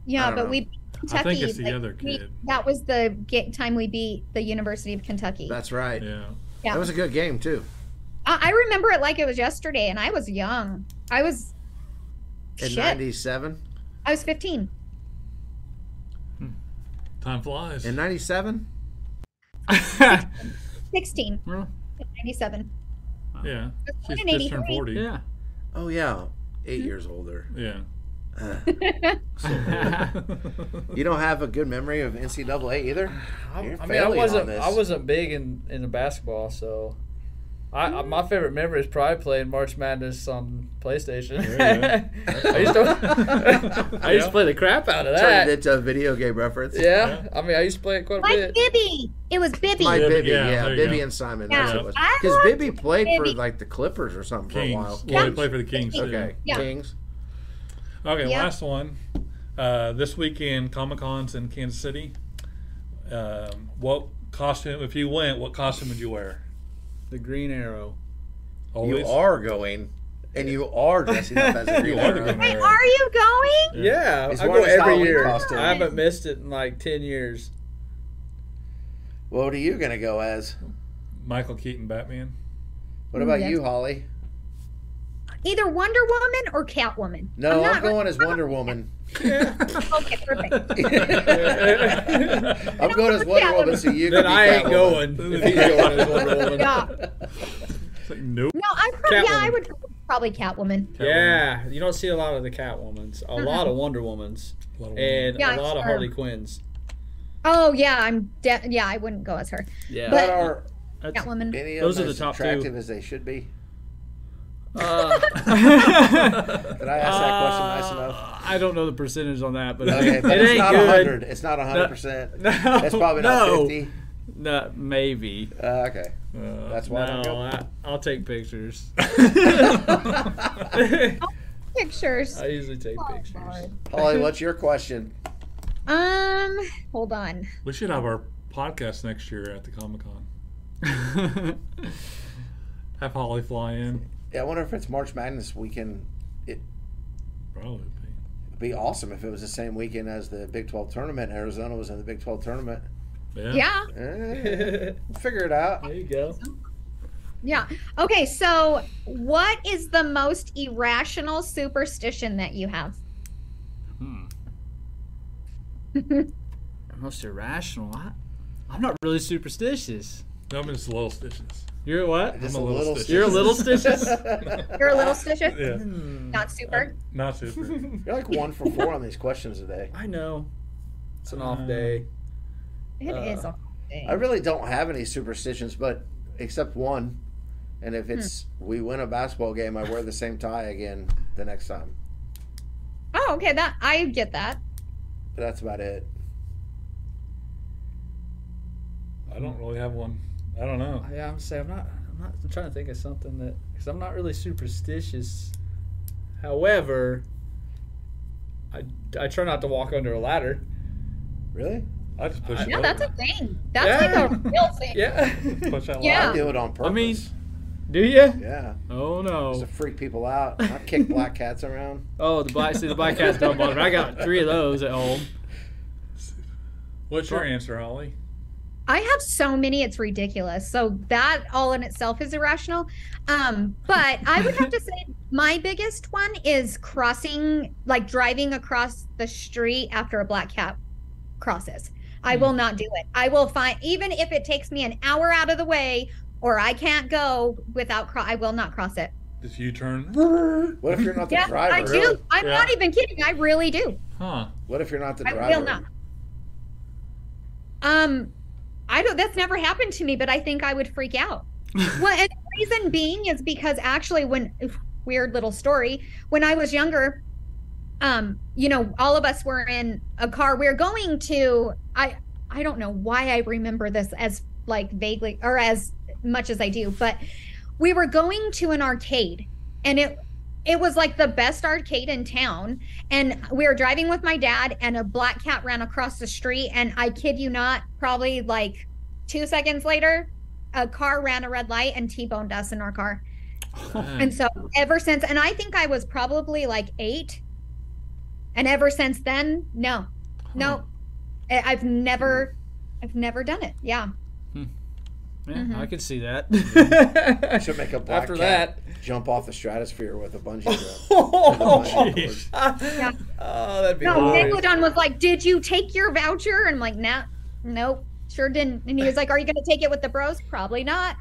Yeah, but know. we beat I think it's the like, other we- kid. that was the ga- time we beat the University of Kentucky. That's right. Yeah. Yeah. That was a good game too. I, I remember it like it was yesterday, and I was young. I was In '97. I was fifteen. Hmm. Time flies. In '97. (laughs) 16 Well, 97. yeah. born She's just turned 40. yeah. Oh yeah, Hmm? 8 years older. Yeah. Uh, (laughs) you don't have a good memory of NCAA either. I, I mean, I wasn't. I wasn't big in in the basketball, so. I, I, my favorite memory is probably playing March Madness on PlayStation. There (laughs) I used to, (laughs) I used to play the crap out of Turned that. it into a video game reference. Yeah, I mean, I used to play it quite a Like bit. Bibby. It was Bibby. My Bibby, Bibby, yeah, yeah, Bibby go. and Simon. Yeah. That's what it was. I Because loved Bibby played for like the Clippers or something for a Kings. while. Well, he played for the Kings too. Okay, Yeah. Kings. Okay, Yeah. last one. Uh, this weekend, Comic Con's in Kansas City. Um, what costume, if you went, what costume would you wear? The Green Arrow. Always. You are going, and you are dressing up as a (laughs) green the arrow. Green Wait, Arrow. are you going? Yeah, He's I go every year. costume. I haven't missed it in like ten years. What are you gonna go as? Michael Keaton Batman. What about Yes. you, Holly? Either Wonder Woman or Catwoman. No, I'm, not- going as Wonder Woman. (laughs) Okay, perfect. (laughs) I'm going as Wonder Woman, so you Then can be I ain't Catwoman. going. If he's going as Wonder (laughs) Woman. yeah. It's like, nope. No, I probably, yeah, I would probably Catwoman. Yeah, you don't see a lot of the Catwomans. A lot of Wonder Womans. A lot of And Yeah, a lot of. Harley Quinns. Oh yeah, I'm de- yeah, I wouldn't go as her. Yeah. But are That's- Catwoman. any of Those are the as top two. attractive as they should be? Uh, Did I ask that question nice enough? I don't know the percentage on that, but Okay, but it it's ain't not good. 100. It's not 100%. No, It's probably not no, 50. No, maybe. Uh, okay. Uh, That's why I don't No, go. I, I'll take pictures. (laughs) (laughs) Pictures. I usually take Oh, pictures. Lord. Holly, what's your question? Um, hold on. we should have our podcast next year at the Comic Con. (laughs) Have Holly fly in. Yeah, I wonder if it's March Madness weekend. It'd Probably be. be awesome if it was the same weekend as the Big 12 tournament. Arizona was in the Big 12 tournament. Yeah. Yeah, Eh, figure it out. there you go. yeah. Okay, so what is the most irrational superstition that you have? Hmm. (laughs) Most irrational. I, I'm not really superstitious. No, I'm just a little stitches. You're what? Just I'm a a little little. stitches. You're a little (laughs) stitches? You're a little stitious, Yeah. Hmm. not super. Not super. (laughs) You're like one for four on these questions today. I know. It's an off Uh, day. It Uh, is a thing. I really don't have any superstitions, but except one. And if it's we win a basketball game, I wear the same tie again the next time. Oh, okay. That I get that. But that's about it. I don't really have one. I don't know. Yeah, I'm saying I'm not. I'm not. I'm trying to think of something that because I'm not really superstitious. However, I, I try not to walk under a ladder. Really? I just push it Yeah, over. that's a thing. That's Yeah. like a (laughs) real thing. Yeah. Push that (laughs) Yeah. I ladder. do it on purpose. I mean- Do you? yeah, Oh no. just no. to freak people out. I kick black cats around. Oh, the black. See, the black cats don't bother. me. I got three of those at home. (laughs) What's your answer, Holly? I have so many, it's ridiculous. So that all in itself is irrational. Um, but I would have to (laughs) say my biggest one is crossing, like driving across the street after a black cat crosses. I will not do it. I will find, even if it takes me an hour out of the way or I can't go without, cro- I will not cross it. Just you turn. (laughs) What if you're not the Yeah, driver? I do. I'm Yeah. not even kidding. I really do. Huh. What if you're not the I driver? will not. Um, I don't. That's never happened to me, but I think I would freak out. (laughs) well, and the reason being is because actually, when weird little story, when I was younger, um, you know, all of us were in a car. We are going to. I I don't know why I remember this as like vaguely or as much as I do, but we were going to an arcade, and it it was like the best arcade in town. And we were driving with my dad and a black cat ran across the street and i kid you not probably like two seconds later a car ran a red light and t-boned us in our car. And so ever since and i think i was probably like eight. And ever since then no. No. I- i've never i've never done it. Yeah. Yeah, Mhm. I can see that. (laughs) Should make a black After cat jump off the stratosphere with a bungee (laughs) jump. Oh, Jeez. Yeah. (laughs) oh, that'd be no hilarious. Megalodon was like did you take your voucher and i'm like nah nope sure didn't and he was like are you gonna take it with the bros probably not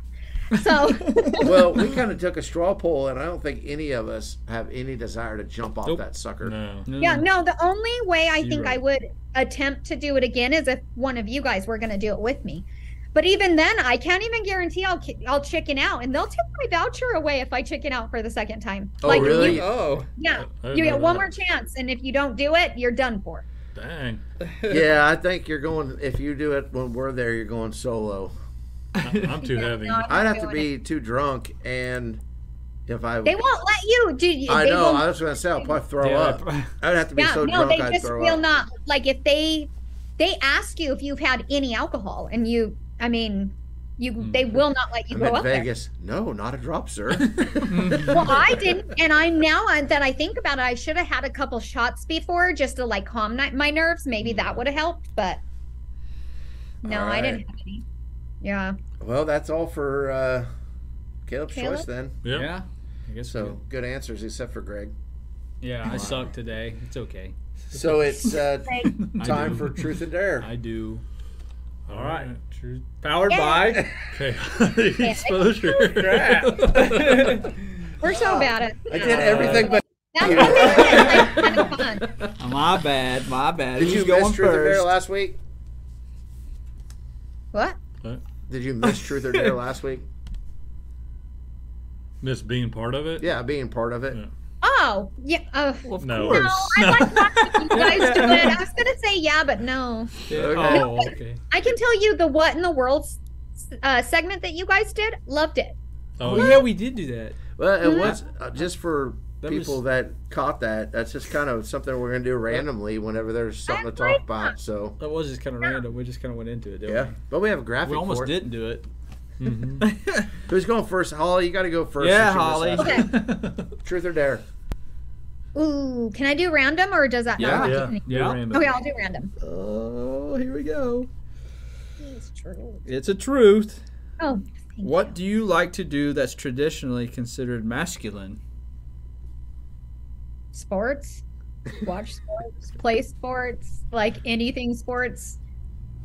so (laughs) well, we kind of took a straw poll, and I don't think any of us have any desire to jump off Nope. that sucker. No. No. Yeah, no, the only way I think I would attempt to do it again is if one of you guys were going to do it with me. But even then, I can't even guarantee I'll I'll chicken out, and they'll take my voucher away if I chicken out for the second time. Oh, really? You, Oh. yeah, you get one that. more chance, and if you don't do it, you're done for. Dang. Yeah, I think you're going. If you do it when we're there, you're going solo. I- I'm too (laughs) heavy. No, I'm I'd have to doing be too drunk, and if I, They won't let you. Do I know. I was going to say I'll probably throw Yeah, up. I- I'd have to be yeah, so no, drunk they I'd just throw will up. not. Like if they they ask you if you've had any alcohol, and you I mean, you Hmm. they will not let you I'm go in up there. Vegas. No, not a drop, sir. (laughs) Well, I didn't, and I now I- that I think about it, I should have had a couple shots before just to like calm my, my nerves. Maybe that would have helped, but no, All I didn't have any. Yeah. well, that's all for uh, Caleb's Caleb? choice then. Yeah. Yeah. I guess So so. good answers, except for Greg. Yeah, I suck today. It's okay. So it's uh, (laughs) time for truth and dare. I do. All right. True. Powered Yeah. by. (laughs) Okay. (laughs) Exposure. Crap. (laughs) We're so bad at I did everything but. That's what makes it like, kind of fun. my bad. My bad. Did Who's you going miss truth or dare last week? What? Did you miss truth or dare last week? Miss being part of it. Yeah, being part of it. Yeah. Oh, yeah. Uh, Well, of No. course. no, I like (laughs) watching you guys do it. I was gonna say yeah, but no. Okay. Oh, okay. I can tell you the what in the world uh, segment that you guys did. Loved it. Oh, Oh yeah. yeah, we did do that. Well, it was uh, just for That people was- that caught that. That's just kind of something we're gonna do randomly whenever there's something to talk like about. So That was just kind of random. We just kind of went into it, didn't yeah, but we have a graphic we? We almost for it. didn't do it. Mhm. (laughs) Who's going first? Holly, you got to go first. Yeah, Holly. Okay. (laughs) Truth or dare? Ooh, can I do random or does that Yeah. not? yeah. Yeah. Yeah. Random. Okay, I'll do random. Oh, here we go. It's true. It's a truth. Oh, thank What you. do you like to do that's traditionally considered masculine? sports? Watch sports, play sports, like anything sports.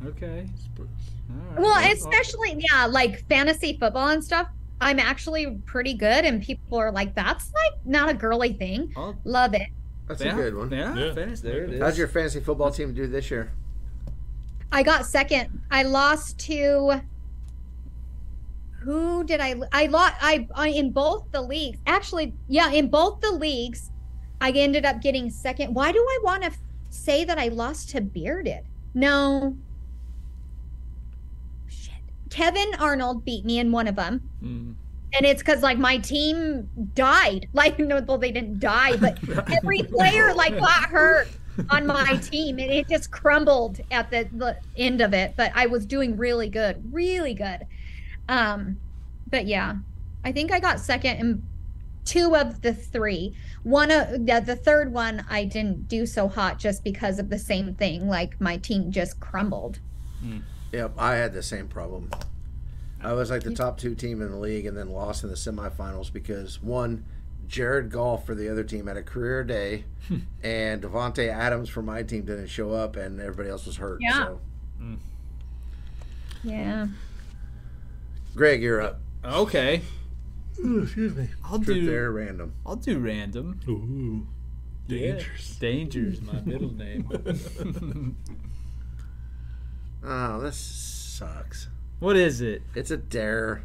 Okay. All right. Well, especially yeah, like fantasy football and stuff. I'm actually pretty good, and people are like, "That's like not a girly thing." Oh, Love it. That's yeah, a good one. Yeah, Yeah. fantasy, there it is. How's your fantasy football team do this year? I got second. I lost to who did I? I lost. I, I in both the leagues. Actually, yeah, in both the leagues, I ended up getting second. Why do I want to f- say that I lost to Bearded? No. Kevin Arnold beat me in one of them. Mm. And it's because like my team died. (laughs) Like no, well they didn't die, but (laughs) every player like got hurt on my (laughs) team, and it just crumbled at the, the end of it. But I was doing really good, really good. Um, but yeah, I think I got second in two of the three. One of the, the third one I didn't do so hot just because of the same thing. Like my team just crumbled. Yep, I had the same problem. I was like the top two team in the league, and then lost in the semifinals because one, Jared Goff for the other team had a career day, (laughs) and Davante Adams for my team didn't show up, and everybody else was hurt. Yeah. So, hmm. Yeah. Greg, you're up. Uh, okay. Ooh, excuse me. I'll Truth do. dare random. I'll do random. Ooh. Yeah. Dangerous. Danger's my middle (laughs) name. (laughs) Oh, this sucks. what is it? It's a dare.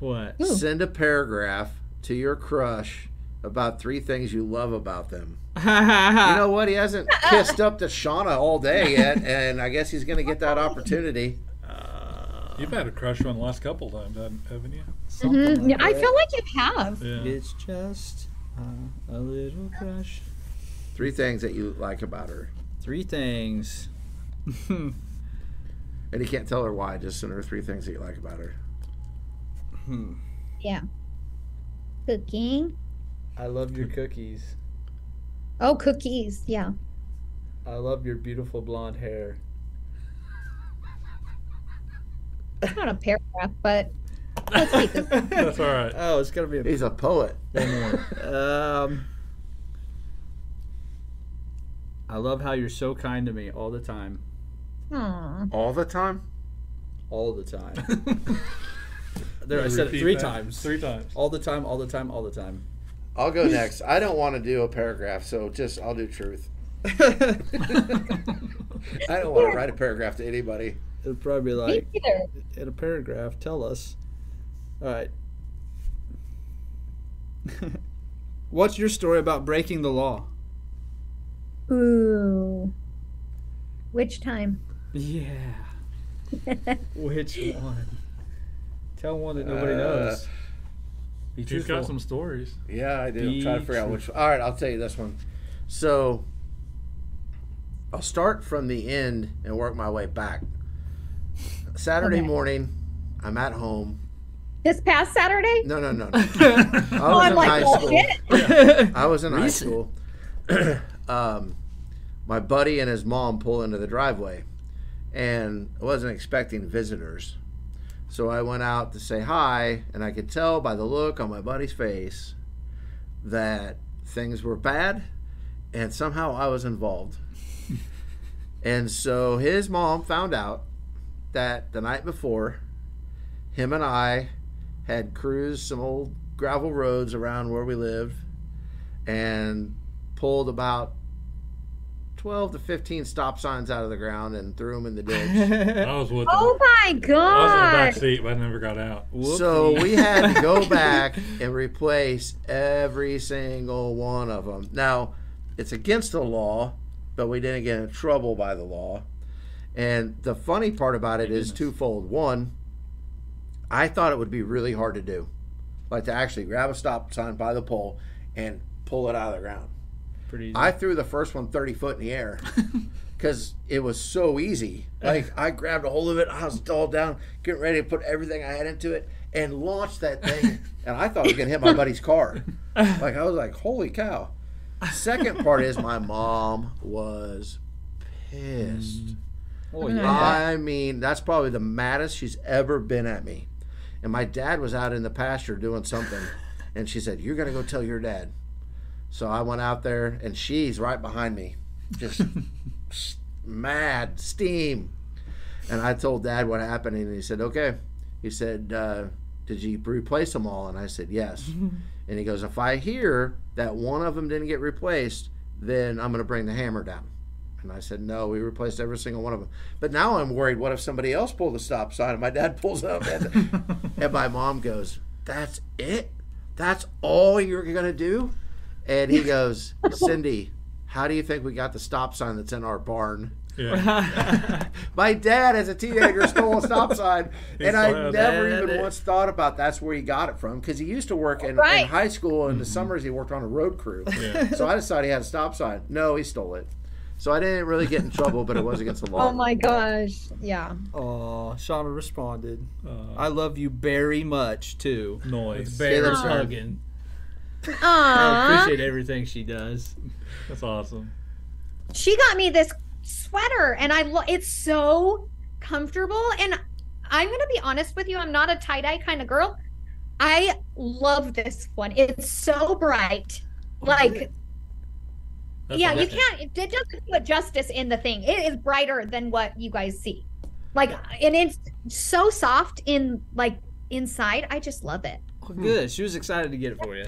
What? Ooh. Send a paragraph to your crush about three things you love about them. You (laughs) you know what? He hasn't (laughs) kissed up to Shauna all day yet, and I guess he's going to get that opportunity. You've had a crush on the last couple times, haven't- haven't you? Mhm. Yeah, I feel like you have. Yeah. It's just uh, a little crush. Three things that you like about her. Three things. (laughs) And you can't tell her why, just send her three things that you like about her. Hmm. Yeah. Cooking. I love your cookies. Oh, cookies. Yeah. I love your beautiful blonde hair. It's not a paragraph, but let's keep this. (laughs) That's all right. Oh, it's gonna be a He's a poet. um. I love how you're so kind to me all the time. Aw. All the time? All the time. (laughs) there, I said it three that. times. Three times. All the time, all the time, all the time. I'll go next. I don't want to do a paragraph, so just I'll do truth. (laughs) I don't want to write a paragraph to anybody. It'll probably be like in a paragraph. Tell us. All right. (laughs) What's your story about breaking the law? Ooh. Which time? Yeah. (laughs) Which one? Tell one that nobody Uh, knows. Be He's truthful. got some stories. Yeah, I do. Be Try to figure out true. which. All right, I'll tell you this one. So, I'll start from the end and work my way back. Saturday Okay. morning, I'm at home. This past Saturday? No, no, no, no. (laughs) I was Oh, I'm in like, high school. shit. I was in high school. (clears throat) um, my buddy and his mom pull into the driveway, and I wasn't expecting visitors. So I went out to say hi, and I could tell by the look on my buddy's face that things were bad, and somehow I was involved. (laughs) and so his mom found out that the night before, him and I had cruised some old gravel roads around where we lived and pulled about 12 to 15 stop signs out of the ground and threw them in the ditch. (laughs) I was with Oh them. my I was in the back god. seat, but I never got out. so we had to go (laughs) back and replace every single one of them. Now, it's against the law, but we didn't get in trouble by the law. And the funny part about it is twofold. One, I thought it would be really hard to do, like to actually grab a stop sign by the pole and pull it out of the ground. Pretty easy. I threw the first one 30 foot in the air (laughs) because it was so easy. Like I grabbed a hold of it, I was all down, getting ready to put everything I had into it, and launched that thing. (laughs) and I thought it was gonna hit my buddy's car. Like I was like, "Holy cow!" Second part is my mom was pissed. Mm. oh, yeah. I mean, that's probably the maddest she's ever been at me. And my dad was out in the pasture doing something, and she said, "You're gonna go tell your dad." So I went out there, and she's right behind me, just (laughs) mad steam. And I told dad what happened, and he said, "Okay." He said, uh, "Did you replace them all?" And I said, "Yes." (laughs) and he goes, "If I hear that one of them didn't get replaced, then I'm gonna bring the hammer down." And I said, no, we replaced every single one of them. But now I'm worried, what if somebody else pulled the stop sign and my dad pulls up and, (laughs) and my mom goes, that's it? That's all you're going to do? And he goes, Cindy, how do you think we got the stop sign that's in our barn? Yeah. (laughs) My dad, as a teenager, stole a stop sign, and I still has never it. even once thought about that's where he got it from because he used to work in, Right. in high school. In the summers, he worked on a road crew. Yeah. So I decided he had a stop sign. No, he stole it. So I didn't really get in trouble, but it was against the law. (laughs) Oh my gosh. Yeah. Oh, Shauna responded. Uh, I love you very much too. noise. With bears Caleb's turn. hugging. I appreciate everything she does. That's awesome. She got me this sweater, and I lo- it's so comfortable. And I'm gonna be honest with you, I'm not a tie dye kind of girl. I love this one. It's so bright. Like That's yeah, you can't. It, it doesn't do it justice in the thing. It is brighter than what you guys see. Like, and it's so soft in like inside. I just love it. Oh, good. She was excited to get it for you.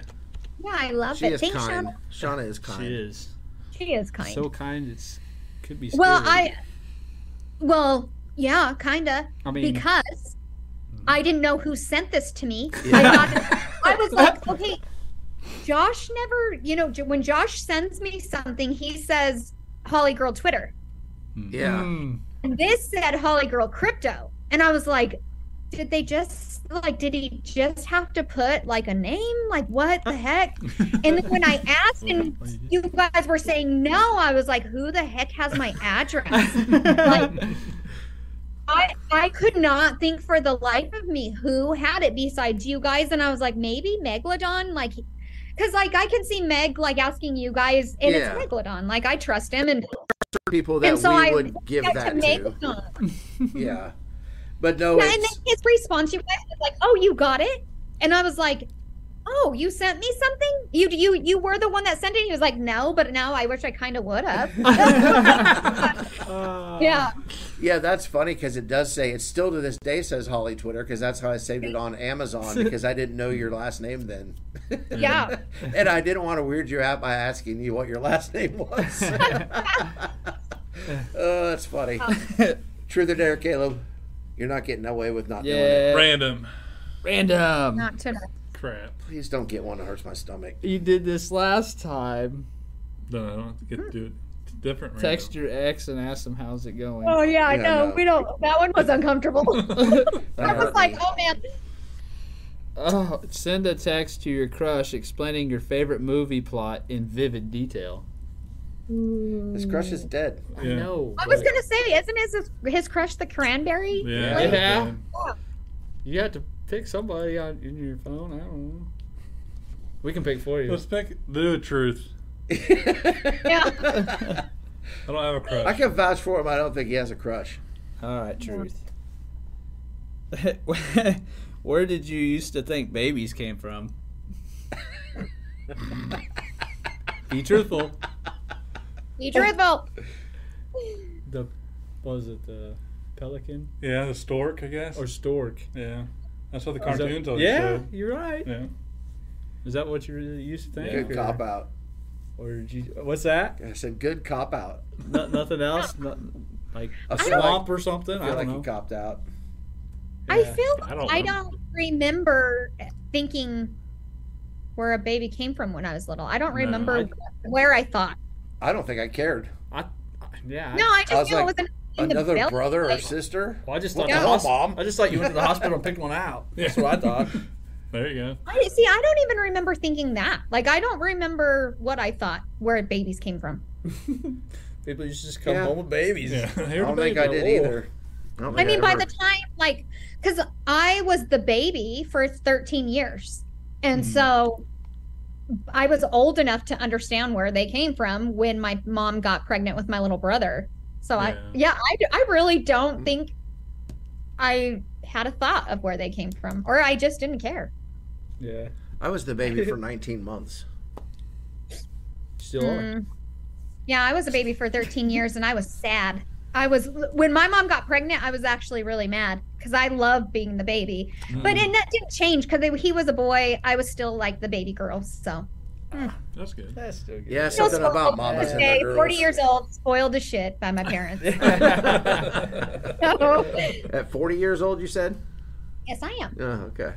Yeah, I love She it. is Thanks, kind. Shauna. Shauna is kind. She is She is kind. so kind. It's could be. well. I. Well, yeah, kinda. I mean, because I didn't know who sent this to me. Yeah. I got. I was (laughs) like, okay. Josh never, you know, when Josh sends me something, he says Holly Girl Twitter. Yeah. Mm. And this said Holly Girl Crypto. And I was like, did they just like did he just have to put like a name? Like what the heck? And then when I (laughs) asked and you guys were saying no, I was like, who the heck has my address? like I I could not think for the life of me who had it besides you guys. And I was like, maybe Megalodon, like because like I can see Meg like asking you guys, and Yeah. it's Megalodon. Like I trust him, and People that And so we I would give that to to. Yeah. But no, Yeah, and then his response, you guys was like, "Oh, you got it," and I was like, "Oh, you sent me something? You you you were the one that sent it." He was like, "No, but now I wish I kind of would have." (laughs) (laughs) yeah, yeah, that's funny because it does say, it still to this day says Holly Twitter because that's how I saved it on Amazon (laughs) because I didn't know your last name then. yeah. and I didn't want to weird you out by asking you what your last name was. oh, that's funny. Truth or dare, Caleb? You're not getting away with not doing it. Yeah. Random Random. Not to. crap. Please don't get one that hurts my stomach. You did this last time. No, I don't have to get to do it different. Text your ex and ask them how's it going. Oh yeah, I Yeah, know. no. We don't. That one was uncomfortable. That (laughs) (laughs) I was hurt like, me. "Oh man." Oh, send a text to your crush explaining your favorite movie plot in vivid detail. His hmm. crush is dead. I Yeah. know. I was but gonna say, isn't his his crush the cranberry? Yeah. Yeah. yeah. You have to pick somebody on in your phone. I don't know. We can pick for you. Let's pick do a truth. (laughs) Yeah. I don't have a crush. I can vouch for him. I don't think he has a crush. All right, truth. (laughs) Where did you used to think babies came from? (laughs) Be truthful. Be truthful. (laughs) the what was it the pelican yeah, the stork, I guess. or stork? yeah, that's what the oh, Is that- cartoons always yeah, showed. you're right. Yeah. Is that what you really used to think? Good or, cop out. Or did you? What's that? I said good cop out. No, nothing else? Not, like (laughs) a swamp like- or something? I I, feel don't like know. he copped out. I feel I I don't don't, remember thinking where a baby came from when I was little. I don't No, remember I- where I thought. I don't think I cared. I, yeah. No, I just I was knew like, it wasn't in the Another belly. brother or sister? Well, I just thought the the Mom? I just thought you went to the (laughs) hospital and picked one out. That's what I thought. (laughs) There you go. I see. I don't even remember thinking that. Like, I don't remember what I thought where babies came from. (laughs) People used to just come Yeah. home with babies. Yeah. I don't think. I did Oh. either. don't I think mean, by the time, like, because I was the baby for 13 years. And Mhm. so I was old enough to understand where they came from when my mom got pregnant with my little brother. So I, Yeah. yeah, I, I really don't think I had a thought of where they came from, or I just didn't care. Yeah. I was the baby for (laughs) 19 months. Still. Mm. Yeah, I was a baby for 13 years and I was sad. I was when my mom got pregnant, I was actually really mad because I loved being the baby. But and that didn't change because he was a boy. I was still like the baby girl. So That's good. That's still good. Yeah, Still something about spoiled. mamas and okay, 40 years old, spoiled as shit by my parents. (laughs) (laughs) At 40 years old, you said? yes, I am. Oh, okay.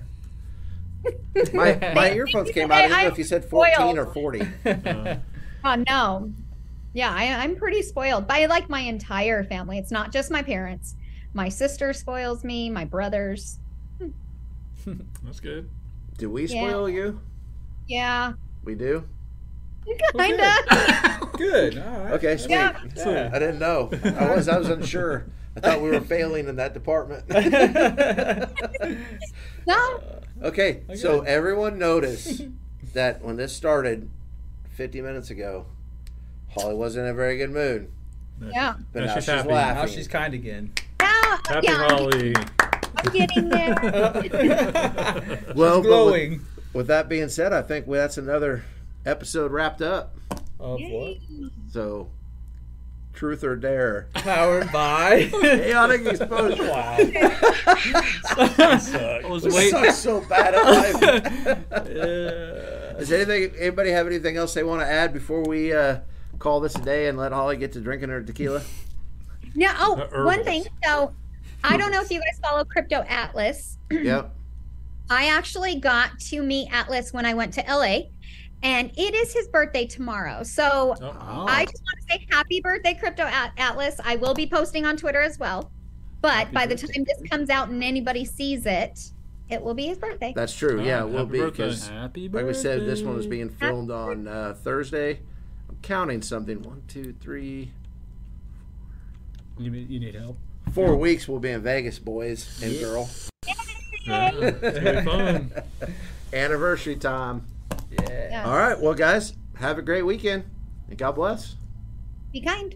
(laughs) My, my earphones came out. I didn't know if you said 14 or 40. Uh, Oh no. Yeah, I, I'm pretty spoiled by like my entire family. It's not just my parents. My sister spoils me. My brothers. (laughs) that's good. Do we Yeah. spoil you? Yeah, We do? kinda. (laughs) Good. All right. Okay, sweet. Yeah. Yeah. I didn't know. I was I was unsure. I thought we were (laughs) failing in that department. no. okay, so everyone noticed that when this started 50 minutes ago, Holly wasn't in a very good mood. Yeah. But Yeah, now she's she's, happy. laughing. now she's kind again. Now, Happy yeah, I'm, Holly. I'm getting there. (laughs) (laughs) well, but with, with that being said, I think that's another episode wrapped up. Of what? So, truth or dare? Powered by. (laughs) Chaotic exposure. wow. I was We waiting. suck so bad at life. Yeah. Does anything? Anybody have anything else they want to add before we uh, call this a day and let Holly get to drinking her tequila? Now, oh, The one herbals. thing. So, I don't know if you guys follow Crypto Atlas. (clears throat) yep. I actually got to meet Atlas when I went to LA, and it is his birthday tomorrow. So, Oh, I just want to say happy birthday, Crypto At- Atlas. I will be posting on Twitter as well. But Happy by the time this comes out and anybody sees it, it will be his birthday. That's true. Yeah, it will Happy be birthday. because, Happy like we said, this one was birthday. being filmed on uh, Thursday. I'm counting something. One, two, three, You, need- you need help. four weeks. We'll be in Vegas, boys and girl. yeah, it's (laughs) fun. Anniversary time. Yeah. Yeah. All right. Well, guys, have a great weekend and God bless. Be kind.